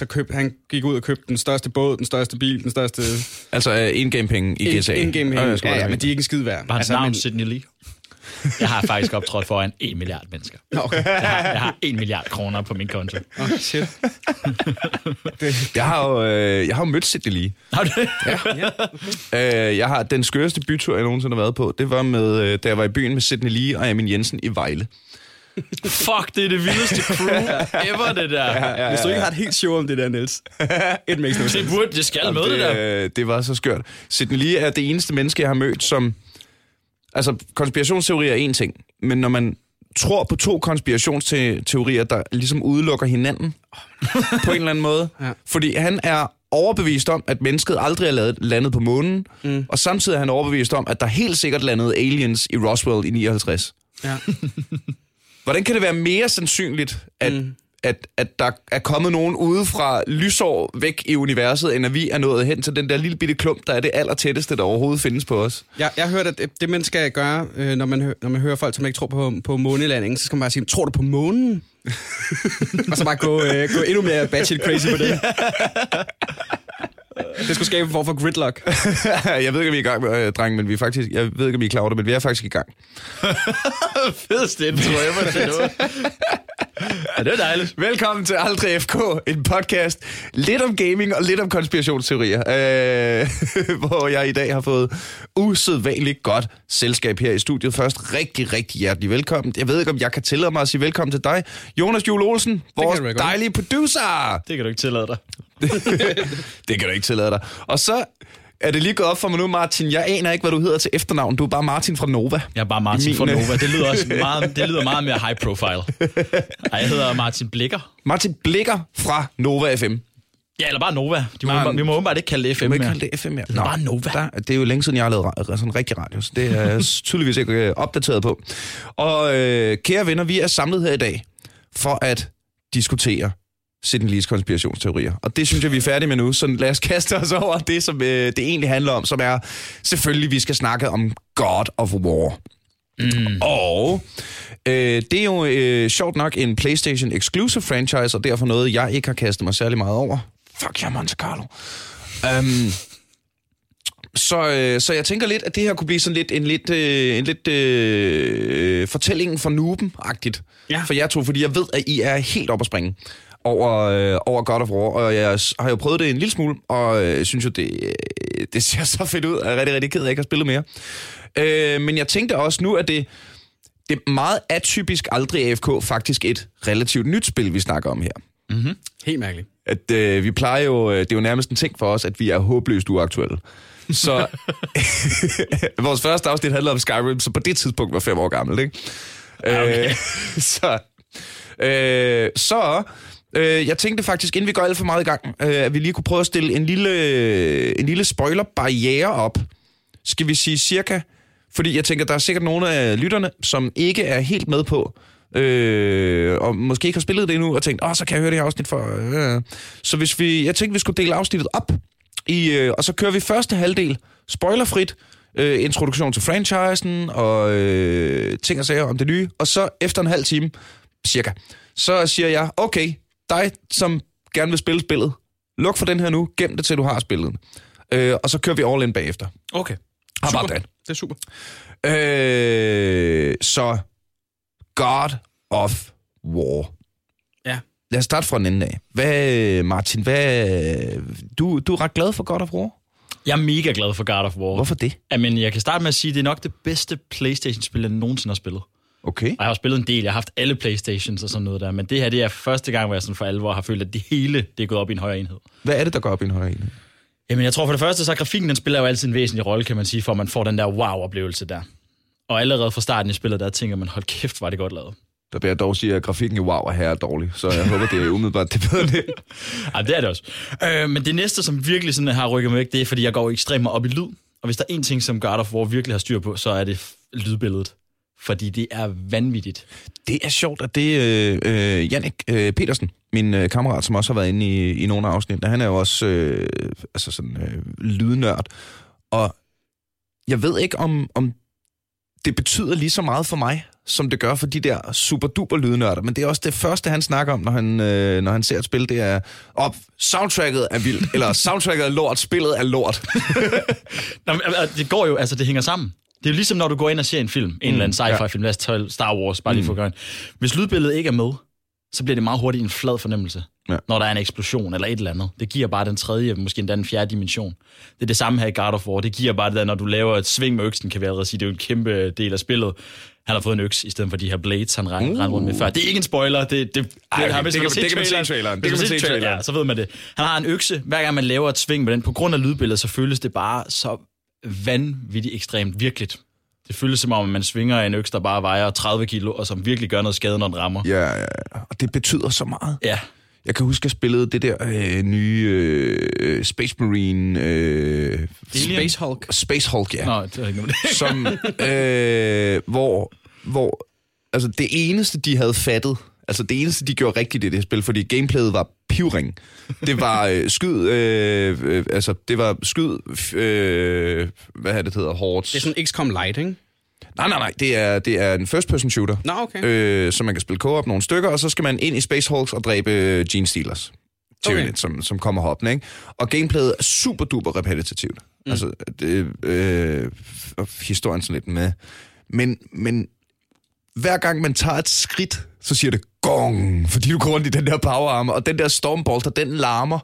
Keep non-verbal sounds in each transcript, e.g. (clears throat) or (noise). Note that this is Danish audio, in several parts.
så køb, han gik ud og købte den største båd, den største bil, den største... Altså uh, in-game-penge i GTA. In-game Nå, penge. jeg skal Ja, ja, men de er ikke en skid værd. Var hans Altså, navn men- Sidney Lee? Jeg har faktisk optrådt foran 1 milliard mennesker. Okay. Jeg har, jeg har 1 milliard kroner på min konto. Oh, shit. (laughs) Jeg har jo, øh, jeg har jo mødt Sidney Lee. Har du det? Øh, jeg har den skøreste bytur, jeg nogensinde har været på. Det var med, øh, da jeg var i byen med Sidney Lee og Amin Jensen i Vejle. Fuck, det er det vildeste crew (laughs) ever, det der. Hvis du ikke har et helt show om det der, Niels. (laughs) Et makes no Det sense. burde, det skal med, det der. øh, det var så skørt. Sidney Lee er det eneste menneske, jeg har mødt, som... Altså, konspirationsteorier er en ting, men når man tror på to konspirationsteorier, der ligesom udelukker hinanden (laughs) på en eller anden måde. Ja. Fordi han er overbevist om, at mennesket aldrig er lavet- landet på månen, mm. og samtidig er han overbevist om, at der helt sikkert landede aliens i Roswell i 59. Ja. Hvordan kan det være mere sandsynligt, at, mm. at, at der er kommet nogen ude fra lysår væk i universet, end at vi er nået hen til den der lille bitte klump, der er det aller tætteste, der overhovedet findes på os? Jeg, jeg har hørt, at det, det man skal gøre, øh, når, man når man hører folk, som ikke tror på, på månelandingen, så skal man bare sige, tror du på månen? (laughs) og så bare gå, øh, gå endnu mere batshit crazy på det. (laughs) det skulle skabe en form for gridlock. (laughs) jeg ved ikke, om vi er i gang med, øh, drenge, men vi er faktisk, jeg ved ikke, om vi er klar over det, men vi er faktisk i gang. (laughs) Fedeste intro ever til noget. Ja, det er dejligt. Velkommen til Aldrig FK, en podcast lidt om gaming og lidt om konspirationsteorier, øh, hvor jeg i dag har fået usædvanligt godt selskab her i studiet. Først rigtig, rigtig hjertelig velkommen. Jeg ved ikke, om jeg kan tillade mig at sige velkommen til dig, Jonas Jule Olsen, vores dejlige producer. Det kan du ikke tillade dig. Det kan du ikke tillade dig. Og så er det lige gået op for mig nu, Martin. Jeg aner ikke, hvad du hedder til efternavn. Du er bare Martin fra Nova. Jeg er bare Martin Min, fra øh, Nova. Det lyder, også (laughs) meget, det lyder meget mere high profile. Ej, jeg hedder Martin Blikker. Martin Blikker fra Nova FM. Ja, eller bare Nova. De må, Nej, vi må åbenbart ikke kalde det FM må ikke mere. kalde det FM mere. er bare Nova. Der, det er jo længe siden, jeg har lavet sådan rigtig radio, så det er jeg (laughs) tydeligvis ikke øh, opdateret på. Og øh, kære venner, vi er samlet her i dag for at diskutere Sidney Lees konspirationsteorier. Og det synes jeg, vi er færdige med nu, så lad os kaste os over det, som øh, det egentlig handler om, som er selvfølgelig, vi skal snakke om God of War. Mm. Og øh, det er jo øh, sjovt nok en PlayStation exclusive franchise, og derfor noget, jeg ikke har kastet mig særlig meget over. Fuck, jeg er Monte Carlo. Um, så, øh, så jeg tænker lidt, at det her kunne blive sådan lidt en lidt, øh, en lidt øh, fortællingen for nuben-agtigt. Ja. For jeg to, fordi jeg ved, at I er helt op at springe over, øh, over God of War, og jeg har jo prøvet det en lille smule, og øh, synes jo, det, øh, det ser så fedt ud, og jeg er rigtig, rigtig ked af, at jeg ikke har spillet mere. Øh, men jeg tænkte også nu, at det, det er meget atypisk aldrig AFK faktisk et relativt nyt spil, vi snakker om her. Helt mærkeligt. At øh, vi plejer jo, øh, det er jo nærmest en ting for os, at vi er håbløst uaktuelle. Så (laughs) (laughs) vores første afsnit handlede om Skyrim, så på det tidspunkt var fem år gammel, ikke? okay. Øh, (laughs) så øh, så øh, jeg tænkte faktisk, inden vi går alt for meget i gang, øh, at vi lige kunne prøve at stille en lille, en lille spoiler-barriere op. Skal vi sige cirka? Fordi jeg tænker, der er sikkert nogle af lytterne, som ikke er helt med på, øh, og måske ikke har spillet det endnu, og tænkt, åh, så kan jeg høre det her afsnit for... Øh. Så hvis vi, jeg tænkte, vi skulle dele afsnittet op, i, øh, og så kører vi første halvdel spoilerfrit, øh, introduktion til franchisen, og øh, ting og sager om det nye, og så efter en halv time, cirka, så siger jeg, okay, dig, som gerne vil spille spillet, luk for den her nu, gem det til du har spillet. Øh, og så kører vi all in bagefter. Okay. How about Super. that? Det er super. Øh, så God of War. Ja. Lad os starte fra den ende af. Hvad, Martin, hvad, du, du er ret glad for God of War. Jeg er mega glad for God of War. Hvorfor det? Men jeg kan starte med at sige, at det er nok det bedste Playstation-spil, jeg nogensinde har spillet. Okay. Og jeg har spillet en del. Jeg har haft alle Playstations og sådan noget der. Men det her, det er første gang, hvor jeg sådan for alvor har følt, at det hele det er gået op i en højere enhed. Hvad er det, der går op i en højere enhed? Jamen, jeg tror for det første, så grafikken, den spiller jo altid en væsentlig rolle, kan man sige, for at man får den der wow-oplevelse der. Og allerede fra starten i spillet, der tænker man, hold kæft, var det godt lavet. Der vil jeg dog sige, at grafikken i WoW er her er dårlig, så jeg håber, det er umiddelbart det bedre det. (laughs) Ej, det er det også. Øh, men det næste, som virkelig sådan har rykket mig væk, det er, fordi jeg går ekstremt op i lyd. Og hvis der er en ting, som God of War virkelig har styr på, så er det lydbilledet. Fordi det er vanvittigt. Det er sjovt, at det øh, øh, Jannik øh, Petersen, min øh, kammerat, som også har været inde i, i nogle af afsnittene, han er jo også øh, altså sådan, øh, lydnørd. Og jeg ved ikke, om, om det betyder lige så meget for mig, som det gør for de der super duper lydnørder, men det er også det første, han snakker om, når han, øh, når han ser et spil, det er, op, soundtracket er vildt, eller soundtracket er lort, spillet er lort. (laughs) Nå, men, altså, det går jo, altså det hænger sammen. Det er ligesom, når du går ind og ser en film, en eller anden sci-fi film, lad os tage Star Wars, bare lige for at Hvis lydbilledet ikke er med, så bliver det meget hurtigt en flad fornemmelse, Ja. ja. når der er en eksplosion eller et eller andet. Det giver bare den tredje, måske endda den fjerde dimension. Det er det samme her i God of War. Det giver bare det der, når du laver et sving med øksen, kan vi allerede sige, det er jo en kæmpe del af spillet. Han har fået en øks, i stedet for de her blades, han rendte uh. rundt med før. Det er ikke en spoiler, det, det, det, Ej, har- okay, hvis det kan- har det kan man se i traileren- Det kan man se i traileren. Ja, så ved man det. Han har en økse, hver gang man laver et sving med den, på grund af lydbilledet, så føles det bare så vanvittigt ekstremt virkeligt. Det føles som om, at man svinger en øks, der bare vejer 30 kilo, og som virkelig gør noget skade, når den rammer. ja, ja, ja. Og det betyder så meget. Ja. Jeg kan huske, at jeg spillede det der øh, nye øh, Space Marine... Øh, Alien? Space Hulk. Space Hulk, ja. Nå, det er ikke noget med det. som, øh, hvor, hvor altså det eneste, de havde fattet, altså det eneste, de gjorde rigtigt i det her spil, fordi gameplayet var pivring. Det var (laughs) øh, skyd, øh, øh, altså det var skyd, øh, hvad er det, hedder, hårdt. Det er sådan XCOM Light, ikke? Nej, nej, nej, det er, det er en first-person shooter. Nå, okay. Øh, så man kan spille co-op nogle stykker, og så skal man ind i Space Hulks og dræbe øh, Gene Steelers. Tyranid, Okay. som, som kommer hoppende, ikke? Og gameplayet er super duper repetitivt. Mm. Altså, det, øh, historien sådan lidt med. Men, men hver gang man tager et skridt, så siger det gong, fordi du går rundt i den der powerarm, og den der stormbolter, den larmer.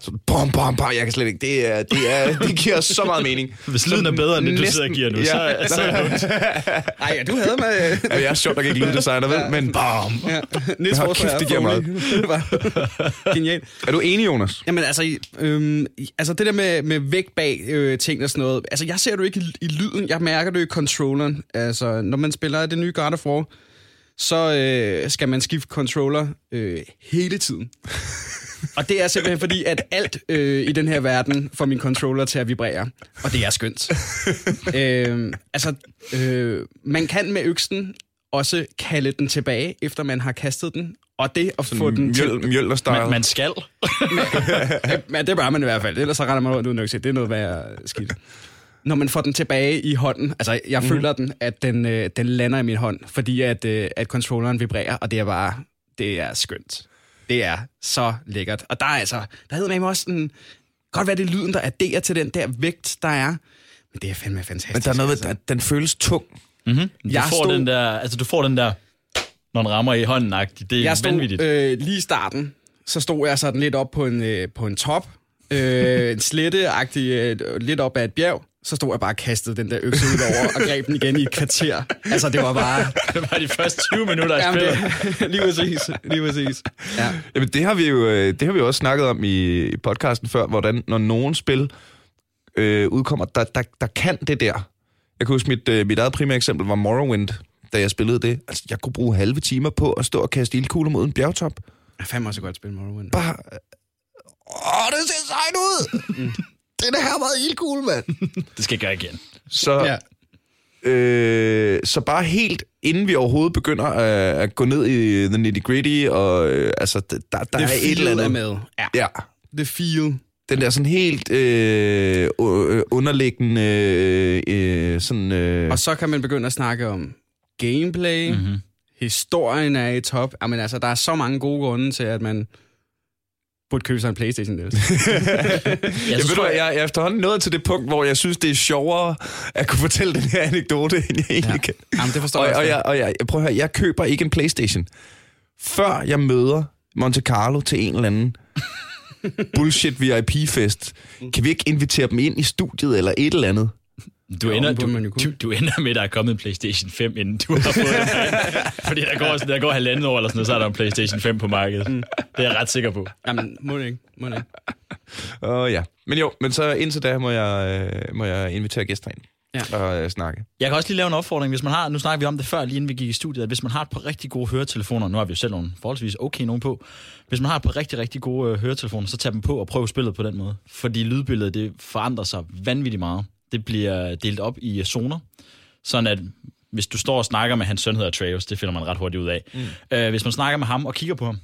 Så bom, bom, bom, jeg kan slet ikke. Det, er, det, er, det giver så meget mening. Hvis lyden er bedre end det, du sidder og giver nu, så, så er det. (laughs) Ej, ja, du havde med... Ja, jeg er sjovt nok ikke lyddesigner, vel? Men bam. Ja. Hold Forsberg kæft, det giver Foley. det var (laughs) genialt. Er du enig, Jonas? Jamen altså, øhm, altså det der med, med vægt bag øh, ting og sådan noget, altså jeg ser det jo ikke i, i lyden, jeg mærker det i controlleren. Altså, når man spiller det nye God of War, så øh, skal man skifte controller øh, hele tiden. (laughs) Og det er simpelthen fordi, at alt øh, i den her verden får min controller til at vibrere. Og det er skønt. (laughs) øh, altså, øh, man kan med øksen også kalde den tilbage, efter man har kastet den. Og det at få den til... Mjøl, Man, man skal. (laughs) Men det bør man i hvert fald. Ellers så render man rundt uden økse. Det er noget værd skidt. Når man får den tilbage i hånden, altså jeg mm. føler den, at den, øh, den lander i min hånd, fordi at, øh, at controlleren vibrerer, og det er bare, det er skønt. Det er så lækkert. Og der er altså, der hedder man også sådan, godt være det er lyden, der adderer til den der vægt, der er. Men det er fandme fantastisk. Men der er noget, altså. at den føles tung. Mm-hmm. Du, Jeg får stod- den der, altså, du får den der, når den rammer i hånden. Det er Jeg stod vanvittigt. øh, lige i starten, så stod jeg sådan lidt op på en, øh, på en top, øh, en slette øh, lidt op ad et bjerg. Så stod jeg bare og kastede den der økse ud over og greb den igen i et kvarter. Altså, det var bare... (laughs) Det var de første 20 minutter af spillet. det, (laughs) lige præcis. Lige præcis. Ja. Jamen, det har vi jo øh, det har vi jo også snakket om i, i podcasten før, hvordan når nogen spil øh, udkommer, der, der, der kan det der. Jeg kan huske, mit, øh, mit eget primære eksempel var Morrowind, da jeg spillede det. Altså, jeg kunne bruge halve timer på at stå og kaste ildkugler mod en bjergtop. Jeg fandt også et godt spil, Morrowind. Bare... Åh, det ser sejt ud! (laughs) Den her meget ildkugle, mand! (laughs) Det skal jeg gøre igen. Så, Ja. øh, så bare helt inden vi overhovedet begynder at, at gå ned i the nitty gritty, og øh, altså, der, der Det er et eller andet. er med. Ja. Ja, Det feel. den der sådan helt øh, øh, underliggende øh, øh, sådan... Øh, Og så kan man begynde at snakke om gameplay. Mm-hmm. Historien er i top. Jamen altså, der er så mange gode grunde til, at man burde købe sig en Playstation. Niels. (laughs) Jeg, jeg, ved du, jeg, jeg, er efterhånden nået til det punkt, hvor jeg synes, det er sjovere at kunne fortælle den her anekdote, end jeg egentlig ja. kan. Jamen, det forstår Og, jeg og, også. jeg, og jeg, jeg, prøv at høre, jeg køber ikke en Playstation, før jeg møder Monte Carlo til en eller anden (laughs) bullshit VIP-fest. Kan vi ikke invitere dem ind i studiet eller et eller andet? Du, Jo, ender, du, du, du ender med, at der er kommet en PlayStation 5, inden du har fået den. (laughs) Fordi der går, sådan- der går halvandet år eller sådan noget, så er der en PlayStation 5 på markedet. Det er jeg ret sikker på. Jamen, må det ikke. Må det ikke. Åh uh, ja. Men jo, men så indtil da må jeg, øh, må jeg invitere gæster ind Ja. og øh, snakke. Jeg kan også lige lave en opfordring, hvis man har, nu snakker vi om det før, lige inden vi gik i studiet, at hvis man har et par rigtig gode høretelefoner, nu har vi jo selv nogle forholdsvis okay nogen på, hvis man har et par rigtig, rigtig gode øh, høretelefoner, så tag dem på og prøv spillet på den måde. Fordi lydbilledet, det forandrer sig vanvittigt meget. Det bliver delt op i zoner, sådan at hvis du står og snakker med hans søn hedder Travis, det finder man ret hurtigt ud af. Mm. Øh, hvis man snakker med ham og kigger på ham,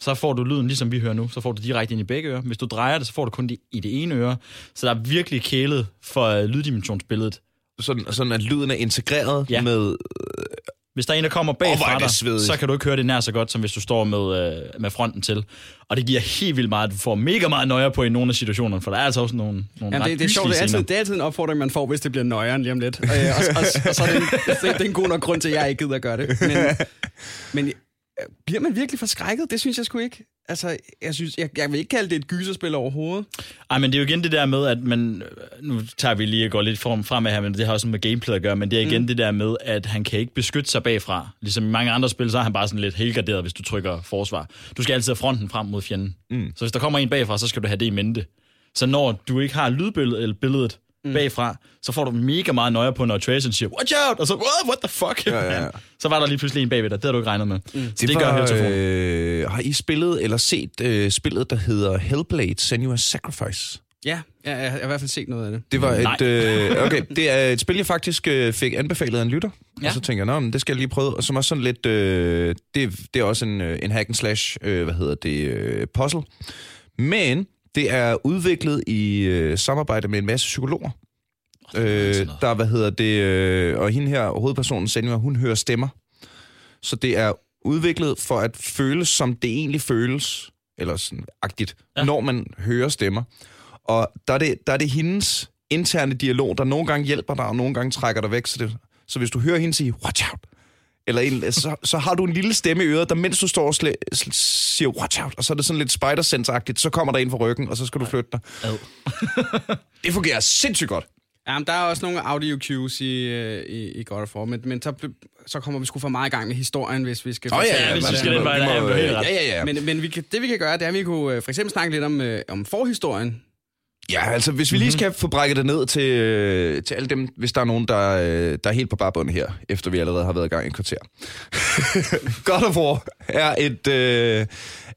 så får du lyden, ligesom vi hører nu, så får du direkte ind i begge ører. Hvis du drejer det, så får du kun det i det ene øre. Så der er virkelig kælet for øh, lyddimensionsbilledet. Sådan, sådan at lyden er integreret Ja. med... Hvis der er en, der kommer bag Åh, hvor er fra det dig, svedigt. så kan du ikke høre det nær så godt, som hvis du står med, øh, med fronten til. Og det giver helt vildt meget, at du får mega meget nøje på i nogle af situationerne, for der er altså også nogle, nogle Ja, ret det, det er sjovt. Det er, altid, det er altid en opfordring, man får, hvis det bliver nøjere lige om lidt. Øh, og, og, og, så er det, en, (laughs) det, det er en god nok grund til, at jeg ikke gider at gøre det. Men, men bliver man virkelig forskrækket? Det synes jeg sgu ikke. Altså, jeg, synes, jeg, jeg vil ikke kalde det et gyserspil overhovedet. Ej, men det er jo igen det der med, at man... Nu tager vi lige og går lidt frem, fremad her, men det har også med gameplay at gøre, men det er igen mm. det der med, at han kan ikke beskytte sig bagfra. Ligesom i mange andre spil, så er han bare sådan lidt helgarderet, hvis du trykker forsvar. Du skal altid have fronten frem mod fjenden. Mm. Så hvis der kommer en bagfra, så skal du have det i mente. Så når du ikke har lydbilledet eller billedet mm. bagfra, så får du mega meget nøje på, når Tracer siger, watch out, og så, what, what the fuck? Ja, ja. (laughs) så var der lige pludselig en bagved dig. Det havde du ikke regnet med. Mm. Så det, det var, gør høretelefonen. øh, Har I spillet eller set øh, spillet, der hedder Hellblade Senua's Sacrifice? Ja, ja, jeg har i hvert fald set noget af det. Det var Nej. et, øh, okay, (laughs) det er et spil, jeg faktisk øh, fik anbefalet af en lytter. Ja. Ja. Og så tænker jeg, Nå, men det skal jeg lige prøve. Og som er sådan lidt, øh, det, det er også en, øh, en hack and slash, øh, hvad hedder det, øh, puzzle. Men det er udviklet i øh, samarbejde med en masse psykologer. Øh, der, hvad hedder det, øh, og hende her, hovedpersonen Senua, hun hører stemmer. Så det er udviklet for at føles, som det egentlig føles, eller sådan agtigt. Ja. når man hører stemmer. Og der er, det, der er det hendes interne dialog, der nogle gange hjælper dig, og nogle gange trækker dig væk. Så, det, så hvis du hører hende sige, watch out, eller en, så, så har du en lille stemme i øret, der mens du står og sle, sl, siger, watch out, og så er det sådan lidt spider sense så kommer der en fra ryggen, og så skal du flytte dig. Det fungerer sindssygt godt. Jamen, der er også nogle audio cues i, øh, i, i God of War, men, men så, så kommer vi sgu for meget i gang med historien, hvis vi skal... Åh, ja, fortælle, ja, hvis vi skal den vej. Ja, ja, ja. Men, men vi kan, det vi kan gøre, det er, at vi kunne øh, for eksempel snakke lidt om, øh, om forhistorien. Ja, altså hvis vi lige skal få brækket det ned til, øh, til alle dem, hvis der er nogen, der, øh, der er helt på barbund her, efter vi allerede har været i gang i et kvarter. (laughs) God of War er et øh,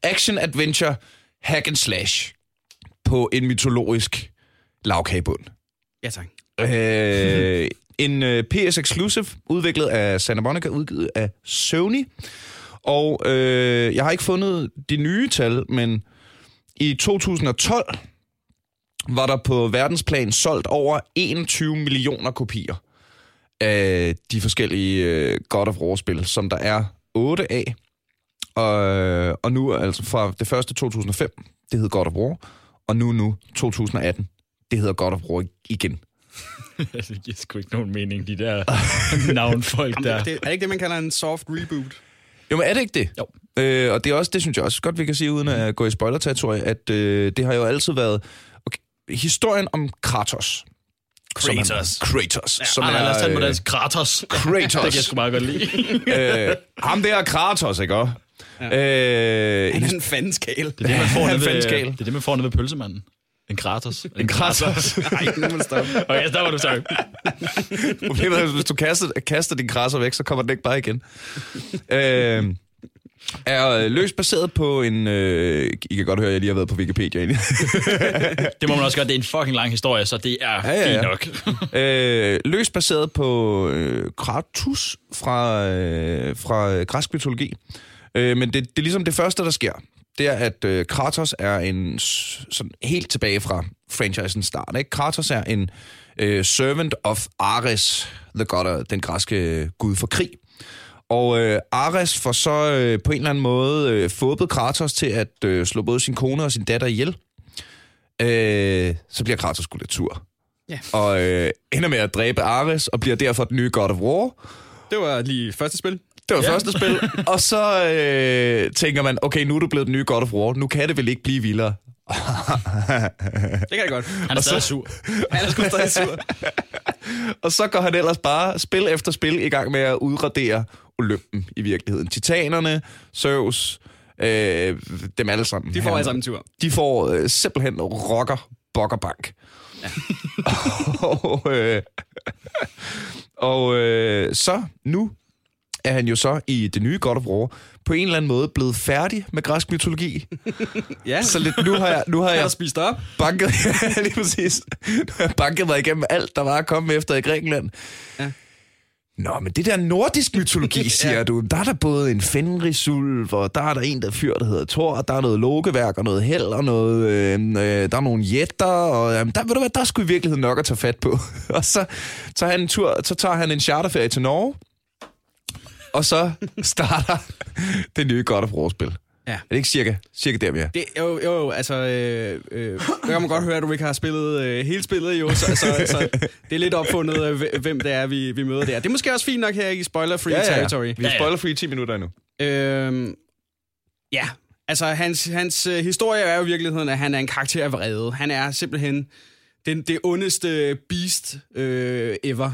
action-adventure hack and slash på en mytologisk lavkagebund. Ja, tak. Øh, en øh, PS Exclusive, udviklet af Santa Monica, udgivet af Sony. Og øh, jeg har ikke fundet de nye tal, men i 2012 var der på verdensplan solgt over 21 millioner kopier af de forskellige øh, God of War-spil, som der er 8 af. Og, og nu altså fra det første 2005, det hed God of War, og nu nu 2018, det hedder God of War igen. (laughs) det giver sgu ikke nogen mening, de der (laughs) navnfolk der. Jamen, det, er det ikke det, man kalder en soft reboot? Jo, men er det ikke det? Jo. Øh, og det er også, det synes jeg også godt, vi kan sige, uden at gå i spoiler at øh, det har jo altid været... Historien om Kratos. som er- Kratos. Kratos. Ja, som er, lad os tage den på øh, dansk. Kratos. Kratos. (laughs) det kan jeg sgu meget godt lide. (laughs) øh, ham der er Kratos, ikke også? Ja. Øh, Han er en fanskale. Det er det, man får (laughs) Han nede ved, fanskal. det er det, man får nede ved pølsemanden. En Kratos. En Kratos. Nej, nu må du stoppe. Okay, der var du sorry. Problemet er, hvis du kaster, kaster din krasser væk, så kommer den ikke bare igen. øh, er øh, løst baseret på en... Øh, I kan godt høre, at jeg lige har været på Wikipedia egentlig. (laughs) Det må man også gøre. Det er en fucking lang historie, så det er Ja, ja, ja. fint nok. (laughs) øh, løst baseret på øh, Kratos fra, øh, fra græsk mytologi. Øh, men det, det er ligesom det første, der sker. Det er, at øh, Kratos er en... Sådan helt tilbage fra franchisens start. Ikke? Kratos er en øh, servant of Ares, the god, den græske gud for krig. Og øh, Ares får så øh, på en eller anden måde øh, fåbet Kratos til at øh, slå både sin kone og sin datter ihjel. Øh, så bliver Kratos sgu lidt sur. Ja. Og øh, ender med at dræbe Ares, og bliver derfor den nye God of War. Det var lige første spil. Det var ja. Første spil. Og så øh, tænker man, okay, nu er du blevet den nye God of War. Nu kan det vel ikke blive vildere. (laughs) Det kan jeg godt. Han er stadig sur. Han er sgu stadig sur. Og så går han ellers bare spil efter spil i gang med at udradere Olympen i virkeligheden. Titanerne, Zeus, øh, dem alle sammen. De får Han- alle sammen en tur. De får øh, simpelthen rocker, bokkerbank. Ja. (laughs) og øh, og øh, så nu er han jo så i det nye God of War på en eller anden måde blevet færdig med græsk mytologi. (laughs) Ja, Så lidt, nu har jeg, nu har jeg har spist op. banket, (laughs) lige præcis. Nu har jeg banket mig igennem alt, der var at komme efter i Grækenland. Ja. Nå, men det der nordisk mytologi, (laughs) siger Ja. du, der er der både en Fenrisulv, og der er der en, der fyr, der hedder Thor, og der er noget logeværk, og noget held, og noget, øh, øh, der er nogle jætter, og øh, der, ved du hvad, der er sgu i virkeligheden nok at tage fat på. og så tager han en tur, så tager han en charterferie til Norge, og så starter (laughs) det nye God of War-spil. Ja. Er det ikke cirka, cirka der, vi er? Det, jo, jo, jo, altså, øh, øh, jeg kan man godt høre, at du ikke har spillet øh, hele spillet, jo, så, så, så det er lidt opfundet, øh, hvem det er, vi, vi møder der. Det er måske også fint nok her i spoiler-free ja, ja, territory. Vi er spoiler-free 10 minutter endnu. Øhm, ja, altså hans, hans øh, historie er jo i virkeligheden, at han er en karakter af vrede. Han er simpelthen den, det ondeste beast øh, ever.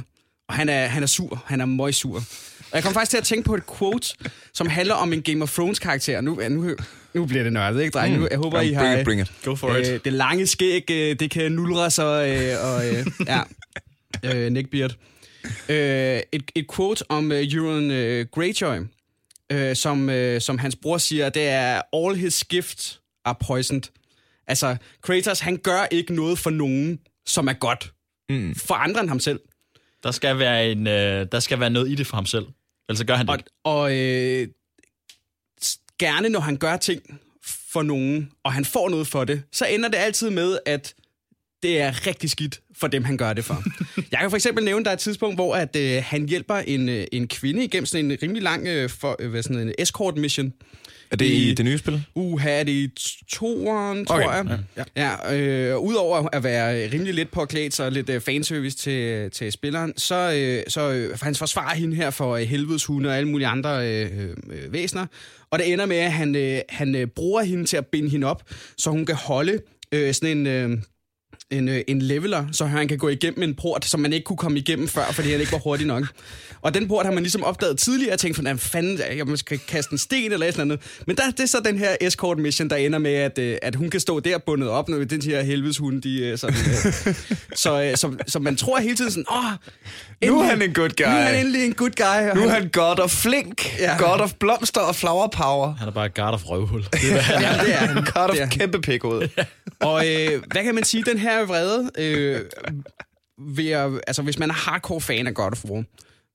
Og han er, han er sur. Han er møgsur. Og jeg kom faktisk til at tænke på et quote, som handler om en Game of Thrones-karakter. Nu, nu, nu bliver det nørdet, ikke, dreng? Nu, jeg håber, Mm. I Bring har... it, bring it. Go for it. Øh, det lange skæg, øh, det kan nulre sig, øh, og øh, ja, øh, neckbeard. Øh, et, et quote om øh, Euron øh, Greyjoy, øh, som, øh, som hans bror siger, det er all his gifts are poisoned. Altså, Kratos, han gør ikke noget for nogen, som er godt. Mm. For andre end ham selv. Der skal være, en, øh, der skal være noget i det for ham selv. Ellers så gør han det Og, og øh, gerne når han gør ting for nogen, og han får noget for det, så ender det altid med, at det er rigtig skidt for dem, han gør det for. (laughs) Jeg kan for eksempel nævne, der er et tidspunkt, hvor at, øh, han hjælper en, øh, en kvinde igennem sådan en rimelig lang øh, for, øh, hvad sådan en escort mission. Er det i I- det nye spil? Uh, her er det i toeren, tror Okay, jeg. Ja, ja øh, udover at være rimelig lidt påklædt, så lidt øh, fanservice til, til spilleren, så, øh, så øh, for han forsvarer hende her for øh, helvedes hunde og alle mulige andre øh, øh, væsener. Og det ender med, at han, øh, han øh, bruger hende til at binde hende op, så hun kan holde øh, sådan en... Øh, en, øh, en leveler, så han kan gå igennem en port, som man ikke kunne komme igennem før, fordi han ikke var hurtig nok. Og den port har man ligesom opdaget tidligere, og tænkt, hvordan fanden, jeg man skal kaste en sten eller sådan noget. Men der, det er så den her escort mission, der ender med, at, øh, at hun kan stå der bundet op, når den her helvedes hund, de øh, sådan, øh, (laughs) så, øh, så, så man tror hele tiden sådan, åh, Nu er endelig- han en good guy. Nu er han endelig en good guy. og Nu er han- han God of Flink. Ja. God of Blomster og Flower Power. Han er bare guard of røvhul. (laughs) Det er, hvad han er. Ja, det er han. God of kæmpe pikhoved. Og øh, hvad kan man sige, den her vrede, øh, ved at, altså hvis man er hardcore fan af God of War,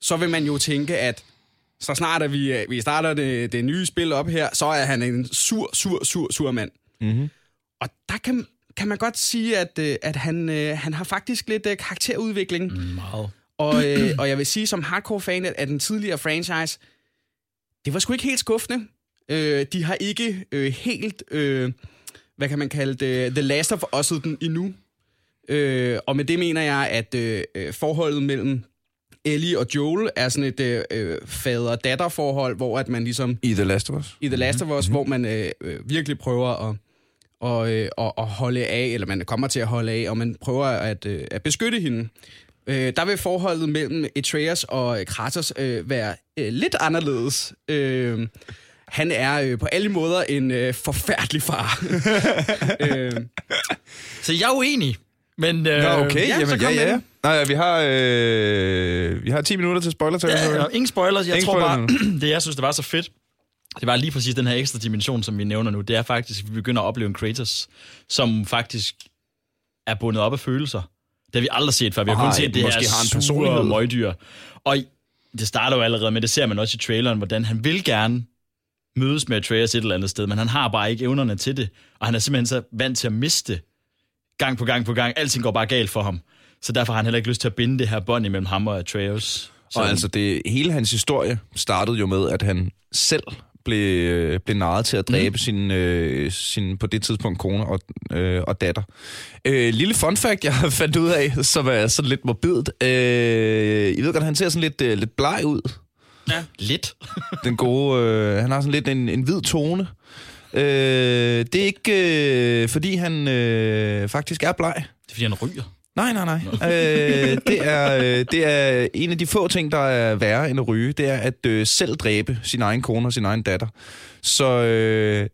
så vil man jo tænke, at så snart at vi, øh, vi starter det, det nye spil op her, så er han en sur, sur, sur, sur mand. Mm-hmm. Og der kan, kan man godt sige, at, øh, at han, øh, han har faktisk lidt karakterudvikling. Meget. Og, øh, og jeg vil sige som hardcore fan af den tidligere franchise, det var sgu ikke helt skuffende. Øh, de har ikke øh, helt, øh, hvad kan man kalde det, The Last of Us'et den endnu. Øh, og med det mener jeg, at øh, øh, forholdet mellem Ellie og Joel er sådan et øh, øh, fader-datter-forhold, hvor at man ligesom I The Last of Us. i The Last of Us, mm-hmm. hvor man øh, øh, virkelig prøver at, og, øh, at, at holde af, eller man kommer til at holde af, og man prøver at, øh, at beskytte hende. Øh, der vil forholdet mellem Atreus og Kratos øh, være øh, lidt anderledes. Øh, han er øh, på alle måder en øh, forfærdelig far. (laughs) øh, Så jeg er uenig. Men, øh, Nå, okay. ja, Jamen, ja, ja. den. Nej, vi har, øh, vi har 10 minutter til spoiler. Ja, ja, ingen spoilers. Jeg Ingen tror bare, spoilers (clears throat) det jeg synes, det var så fedt, det var lige præcis den her ekstra dimension, som vi nævner nu. Det er faktisk, at vi begynder at opleve en Kratos, som faktisk er bundet op af følelser. Det har vi aldrig set før. Vi har kun set det måske her har en sure møgdyr. Og det starter jo allerede med, det ser man også i traileren, hvordan han vil gerne mødes med Atreus et eller andet sted, men han har bare ikke evnerne til det. Og han er simpelthen så vant til at miste gang på gang på gang. Alting går bare galt for ham. Så derfor har han heller ikke lyst til at binde det her bånd imellem ham og Atreus. Så Og altså, det, hele hans historie startede jo med, at han selv blev, blev narret til at dræbe mm. sin, øh, sin, på det tidspunkt, kone og, øh, og datter. Øh, lille fun fact, jeg har (laughs) fandt ud af, som er sådan lidt morbidt. Øh, I ved godt, han ser sådan lidt, øh, lidt bleg ud. ja. lidt. Den gode, øh, han har sådan lidt en, en hvid tone. Øh, det er ikke, øh, fordi han øh, faktisk er bleg. Det er fordi, han ryger. Nej, nej, nej. øh, det, er, øh, det er en af de få ting, der er værre end at ryge. Det er at øh, selv dræbe sin egen kone og sin egen datter. Så øh,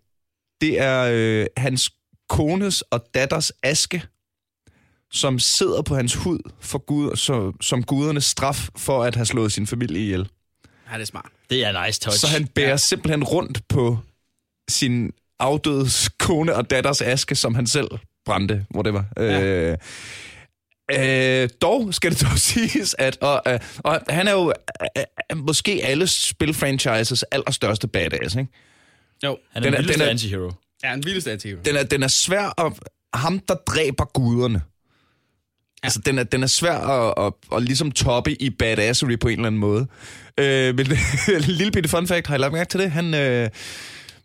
det er øh, hans kones og datters aske, som sidder på hans hud for Gud, så, som gudernes straf for at have slået sin familie ihjel. ja, det er smart. Det er nice touch. Så han bærer ja. simpelthen rundt på sin afdøde kone og datters aske, som han selv brændte, hvor det var. Ja. Øh, øh, dog skal det (laughs) dog siges, at og, øh, og han er jo øh, øh, måske alle spilfranchises allerstørste badass, ikke? Jo, Han er Den den er- vildeste den er- antihero. ja, en vildeste antihero. Den er, den er svær, og ham, der dræber guderne, Altså, den er, den er svær at, at, at, ligesom toppe i badassery på en eller anden måde. Øh, men en (laughs) lille bitte fun fact, har I lagt mærke til det? Han, øh,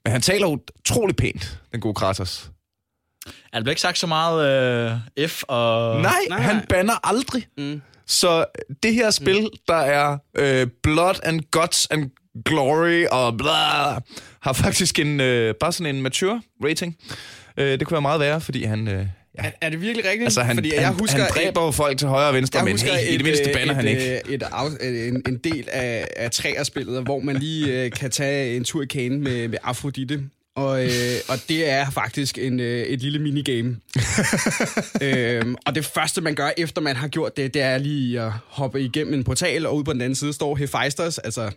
men han taler utrolig pænt, den gode Kratos. Er der bliver ikke sagt så meget øh, F og... Nej, nej, han banner aldrig. Mm. Så det her spil, mm. der er øh, Blood and Guts and Glory og bla, har faktisk en øh, bare sådan en mature rating. Øh, det kunne være meget værre, fordi han... Øh, ja. Er, er det virkelig rigtigt? Altså, han, Fordi han, jeg husker, han dræber jo folk til højre og venstre, men hey, i det mindste banner et, han ikke. øh, Et, af, en, en del af, af træerspillet, hvor man lige øh, kan tage en tur i kanen med, med Afrodite. Og, øh, og det er faktisk en, øh, et lille minigame. (laughs) øhm, og det første, man gør, efter man har gjort det, det er lige at hoppe igennem en portal, og ude på den anden side står Hephaistos, altså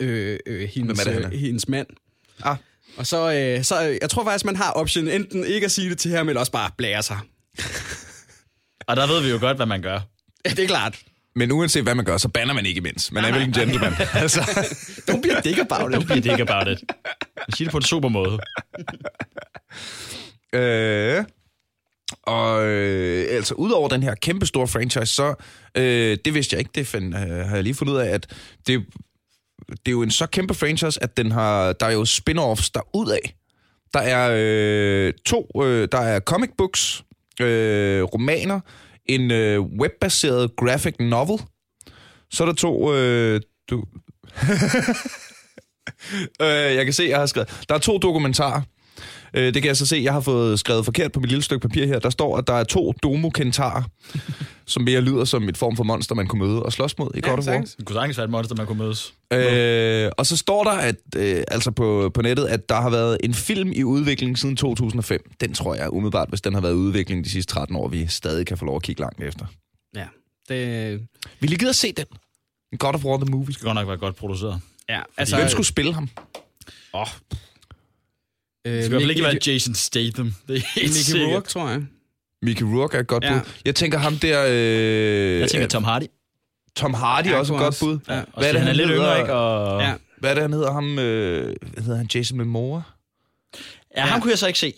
øh, øh, hendes, Hvem er det, er? øh, hendes mand. Ah. Og så, øh, så øh, jeg tror faktisk, man har option enten ikke at sige det til ham, eller også bare blære sig. (laughs) Og der ved vi jo godt, hvad man gør. Ja, det er klart. Men uanset hvad man gør, så banner man ikke imens. Man er vel en gentleman. (laughs) altså, Don't be a dick about it. Be a dick about it. Jeg siger det på en super måde. (laughs) øh, og øh, altså, udover den her kæmpe store franchise, så, øh, det vidste jeg ikke, det find, øh, har jeg lige fundet ud af, at det, det er jo en så kæmpe franchise, at den har, der er jo spin-offs derudad. Der er øh, to, øh, der er comic books, øh, romaner, en øh, webbaseret graphic novel, så er der to... Øh, du... (laughs) øh, jeg kan se, jeg har skrevet... Der er to dokumentarer. Øh, det kan jeg så se, jeg har fået skrevet forkert på mit lille stykke papir her. Der står, at der er to domokentarer, (laughs) som mere lyder som et form for monster, man kunne møde og slås mod i God of War. Det kunne sagtens være et monster, man kunne mødes. Øh, og så står der at, øh, altså på, på nettet, at der har været en film i udvikling siden 2005. Den tror jeg umiddelbart, hvis den har været i udvikling de sidste 13 år, vi stadig kan få lov at kigge langt efter. Ja, det... Vil I gide at se den? God of War the Movie. Det skal godt nok være godt produceret. Ja, Altså, Hvem skulle spille ham? Øh, Det skal i hvert fald ikke være Jason Statham. Det er helt Mickey sikkert. Rourke, tror jeg. Mickey Rourke er et godt Ja. bud. Jeg tænker ham der... Øh, Jeg tænker Tom Hardy. Tom Hardy Ja, er også et godt bud. Ja. Og han er lidt yngre, ikke? Og... Ja. Hvad er det, han hedder? Ham, øh, hvad hedder han? Jason Momoa? Ja, ham kunne jeg så ikke se.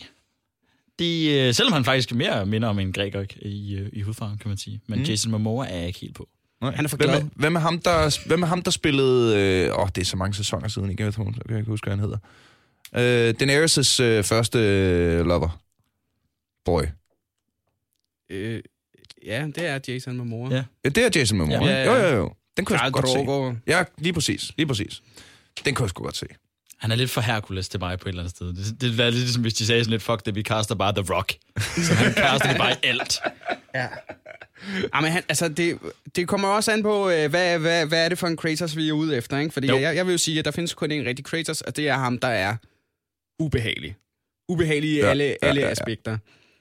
De, øh, selvom han faktisk mere minder om en græker ikke, i, øh, i hudfarven, kan man sige. Men mm. Jason Momoa er jeg ikke helt på. Nej. Han er for hvem, glad. er, hvem, er ham, der, hvem er ham, der spillede... øh, Åh, oh, det er så mange sæsoner siden i Game of Thrones. Jeg kan ikke huske, hvad han hedder. Øh, Daenerys' øh, første øh, lover. Boy. Øh, ja, det er Jason Momoa. Ja. Ja, det er Jason Momoa. Ja, ja, Jo, ja. jo, jo. Den kunne jeg godt se. Drogo. Ja, lige præcis. Lige præcis. Den kunne jeg sgu godt se. Han er lidt for Hercules til mig på et eller andet sted. Det, det være lidt ligesom, hvis de sagde sådan lidt, fuck det, vi kaster bare The Rock. Så han (laughs) kaster det bare i alt. Ja. Ah, men han, altså, det, det kommer også an på, øh, hvad, hvad, hvad er det for en Kratos, vi er ude efter, ikke? Fordi Jo. jeg, jeg vil jo sige, at der findes kun en rigtig Kratos, og det er ham, der er ubehagelig. Ubehagelig i Ja, alle, ja, alle ja, ja. aspekter.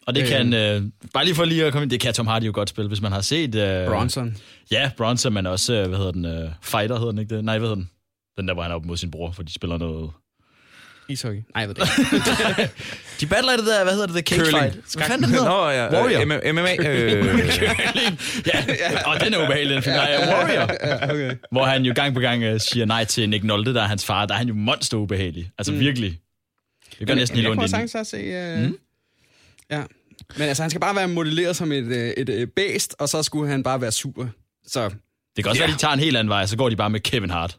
Og det kan, øh, bare lige for lige at komme ind, det kan Tom Hardy jo godt spille, hvis man har set... Øh, Bronson. Ja, Bronson, men også, øh, hvad hedder den, øh, Fighter hedder den ikke det? Nej, hvad hedder den? Den der, hvor han er oppe mod sin bror, for de spiller noget... Ishockey. Nej, jeg ved det ikke. (laughs) De battler det der, hvad hedder det, the cage Curling. fight? Hvad fanden den hedder? Nå, ja. Warrior. Øh, M- MMA. Øh, ja, og den er ubehagelig, den film. Nej, Warrior. (laughs) okay. Hvor han jo gang på gang øh, siger nej til Nick Nolte, der er hans far. Der er han jo monster ubehagelig. Altså mm. virkelig. Det gør næsten helt jeg ondt kunne ind. sagtens også se... Uh, mm. Ja. Men altså, han skal bare være modelleret som et, øh, et, et bæst, og så skulle han bare være super. Så Det kan også yeah. være, de tager en helt anden vej, så går de bare med Kevin Hart.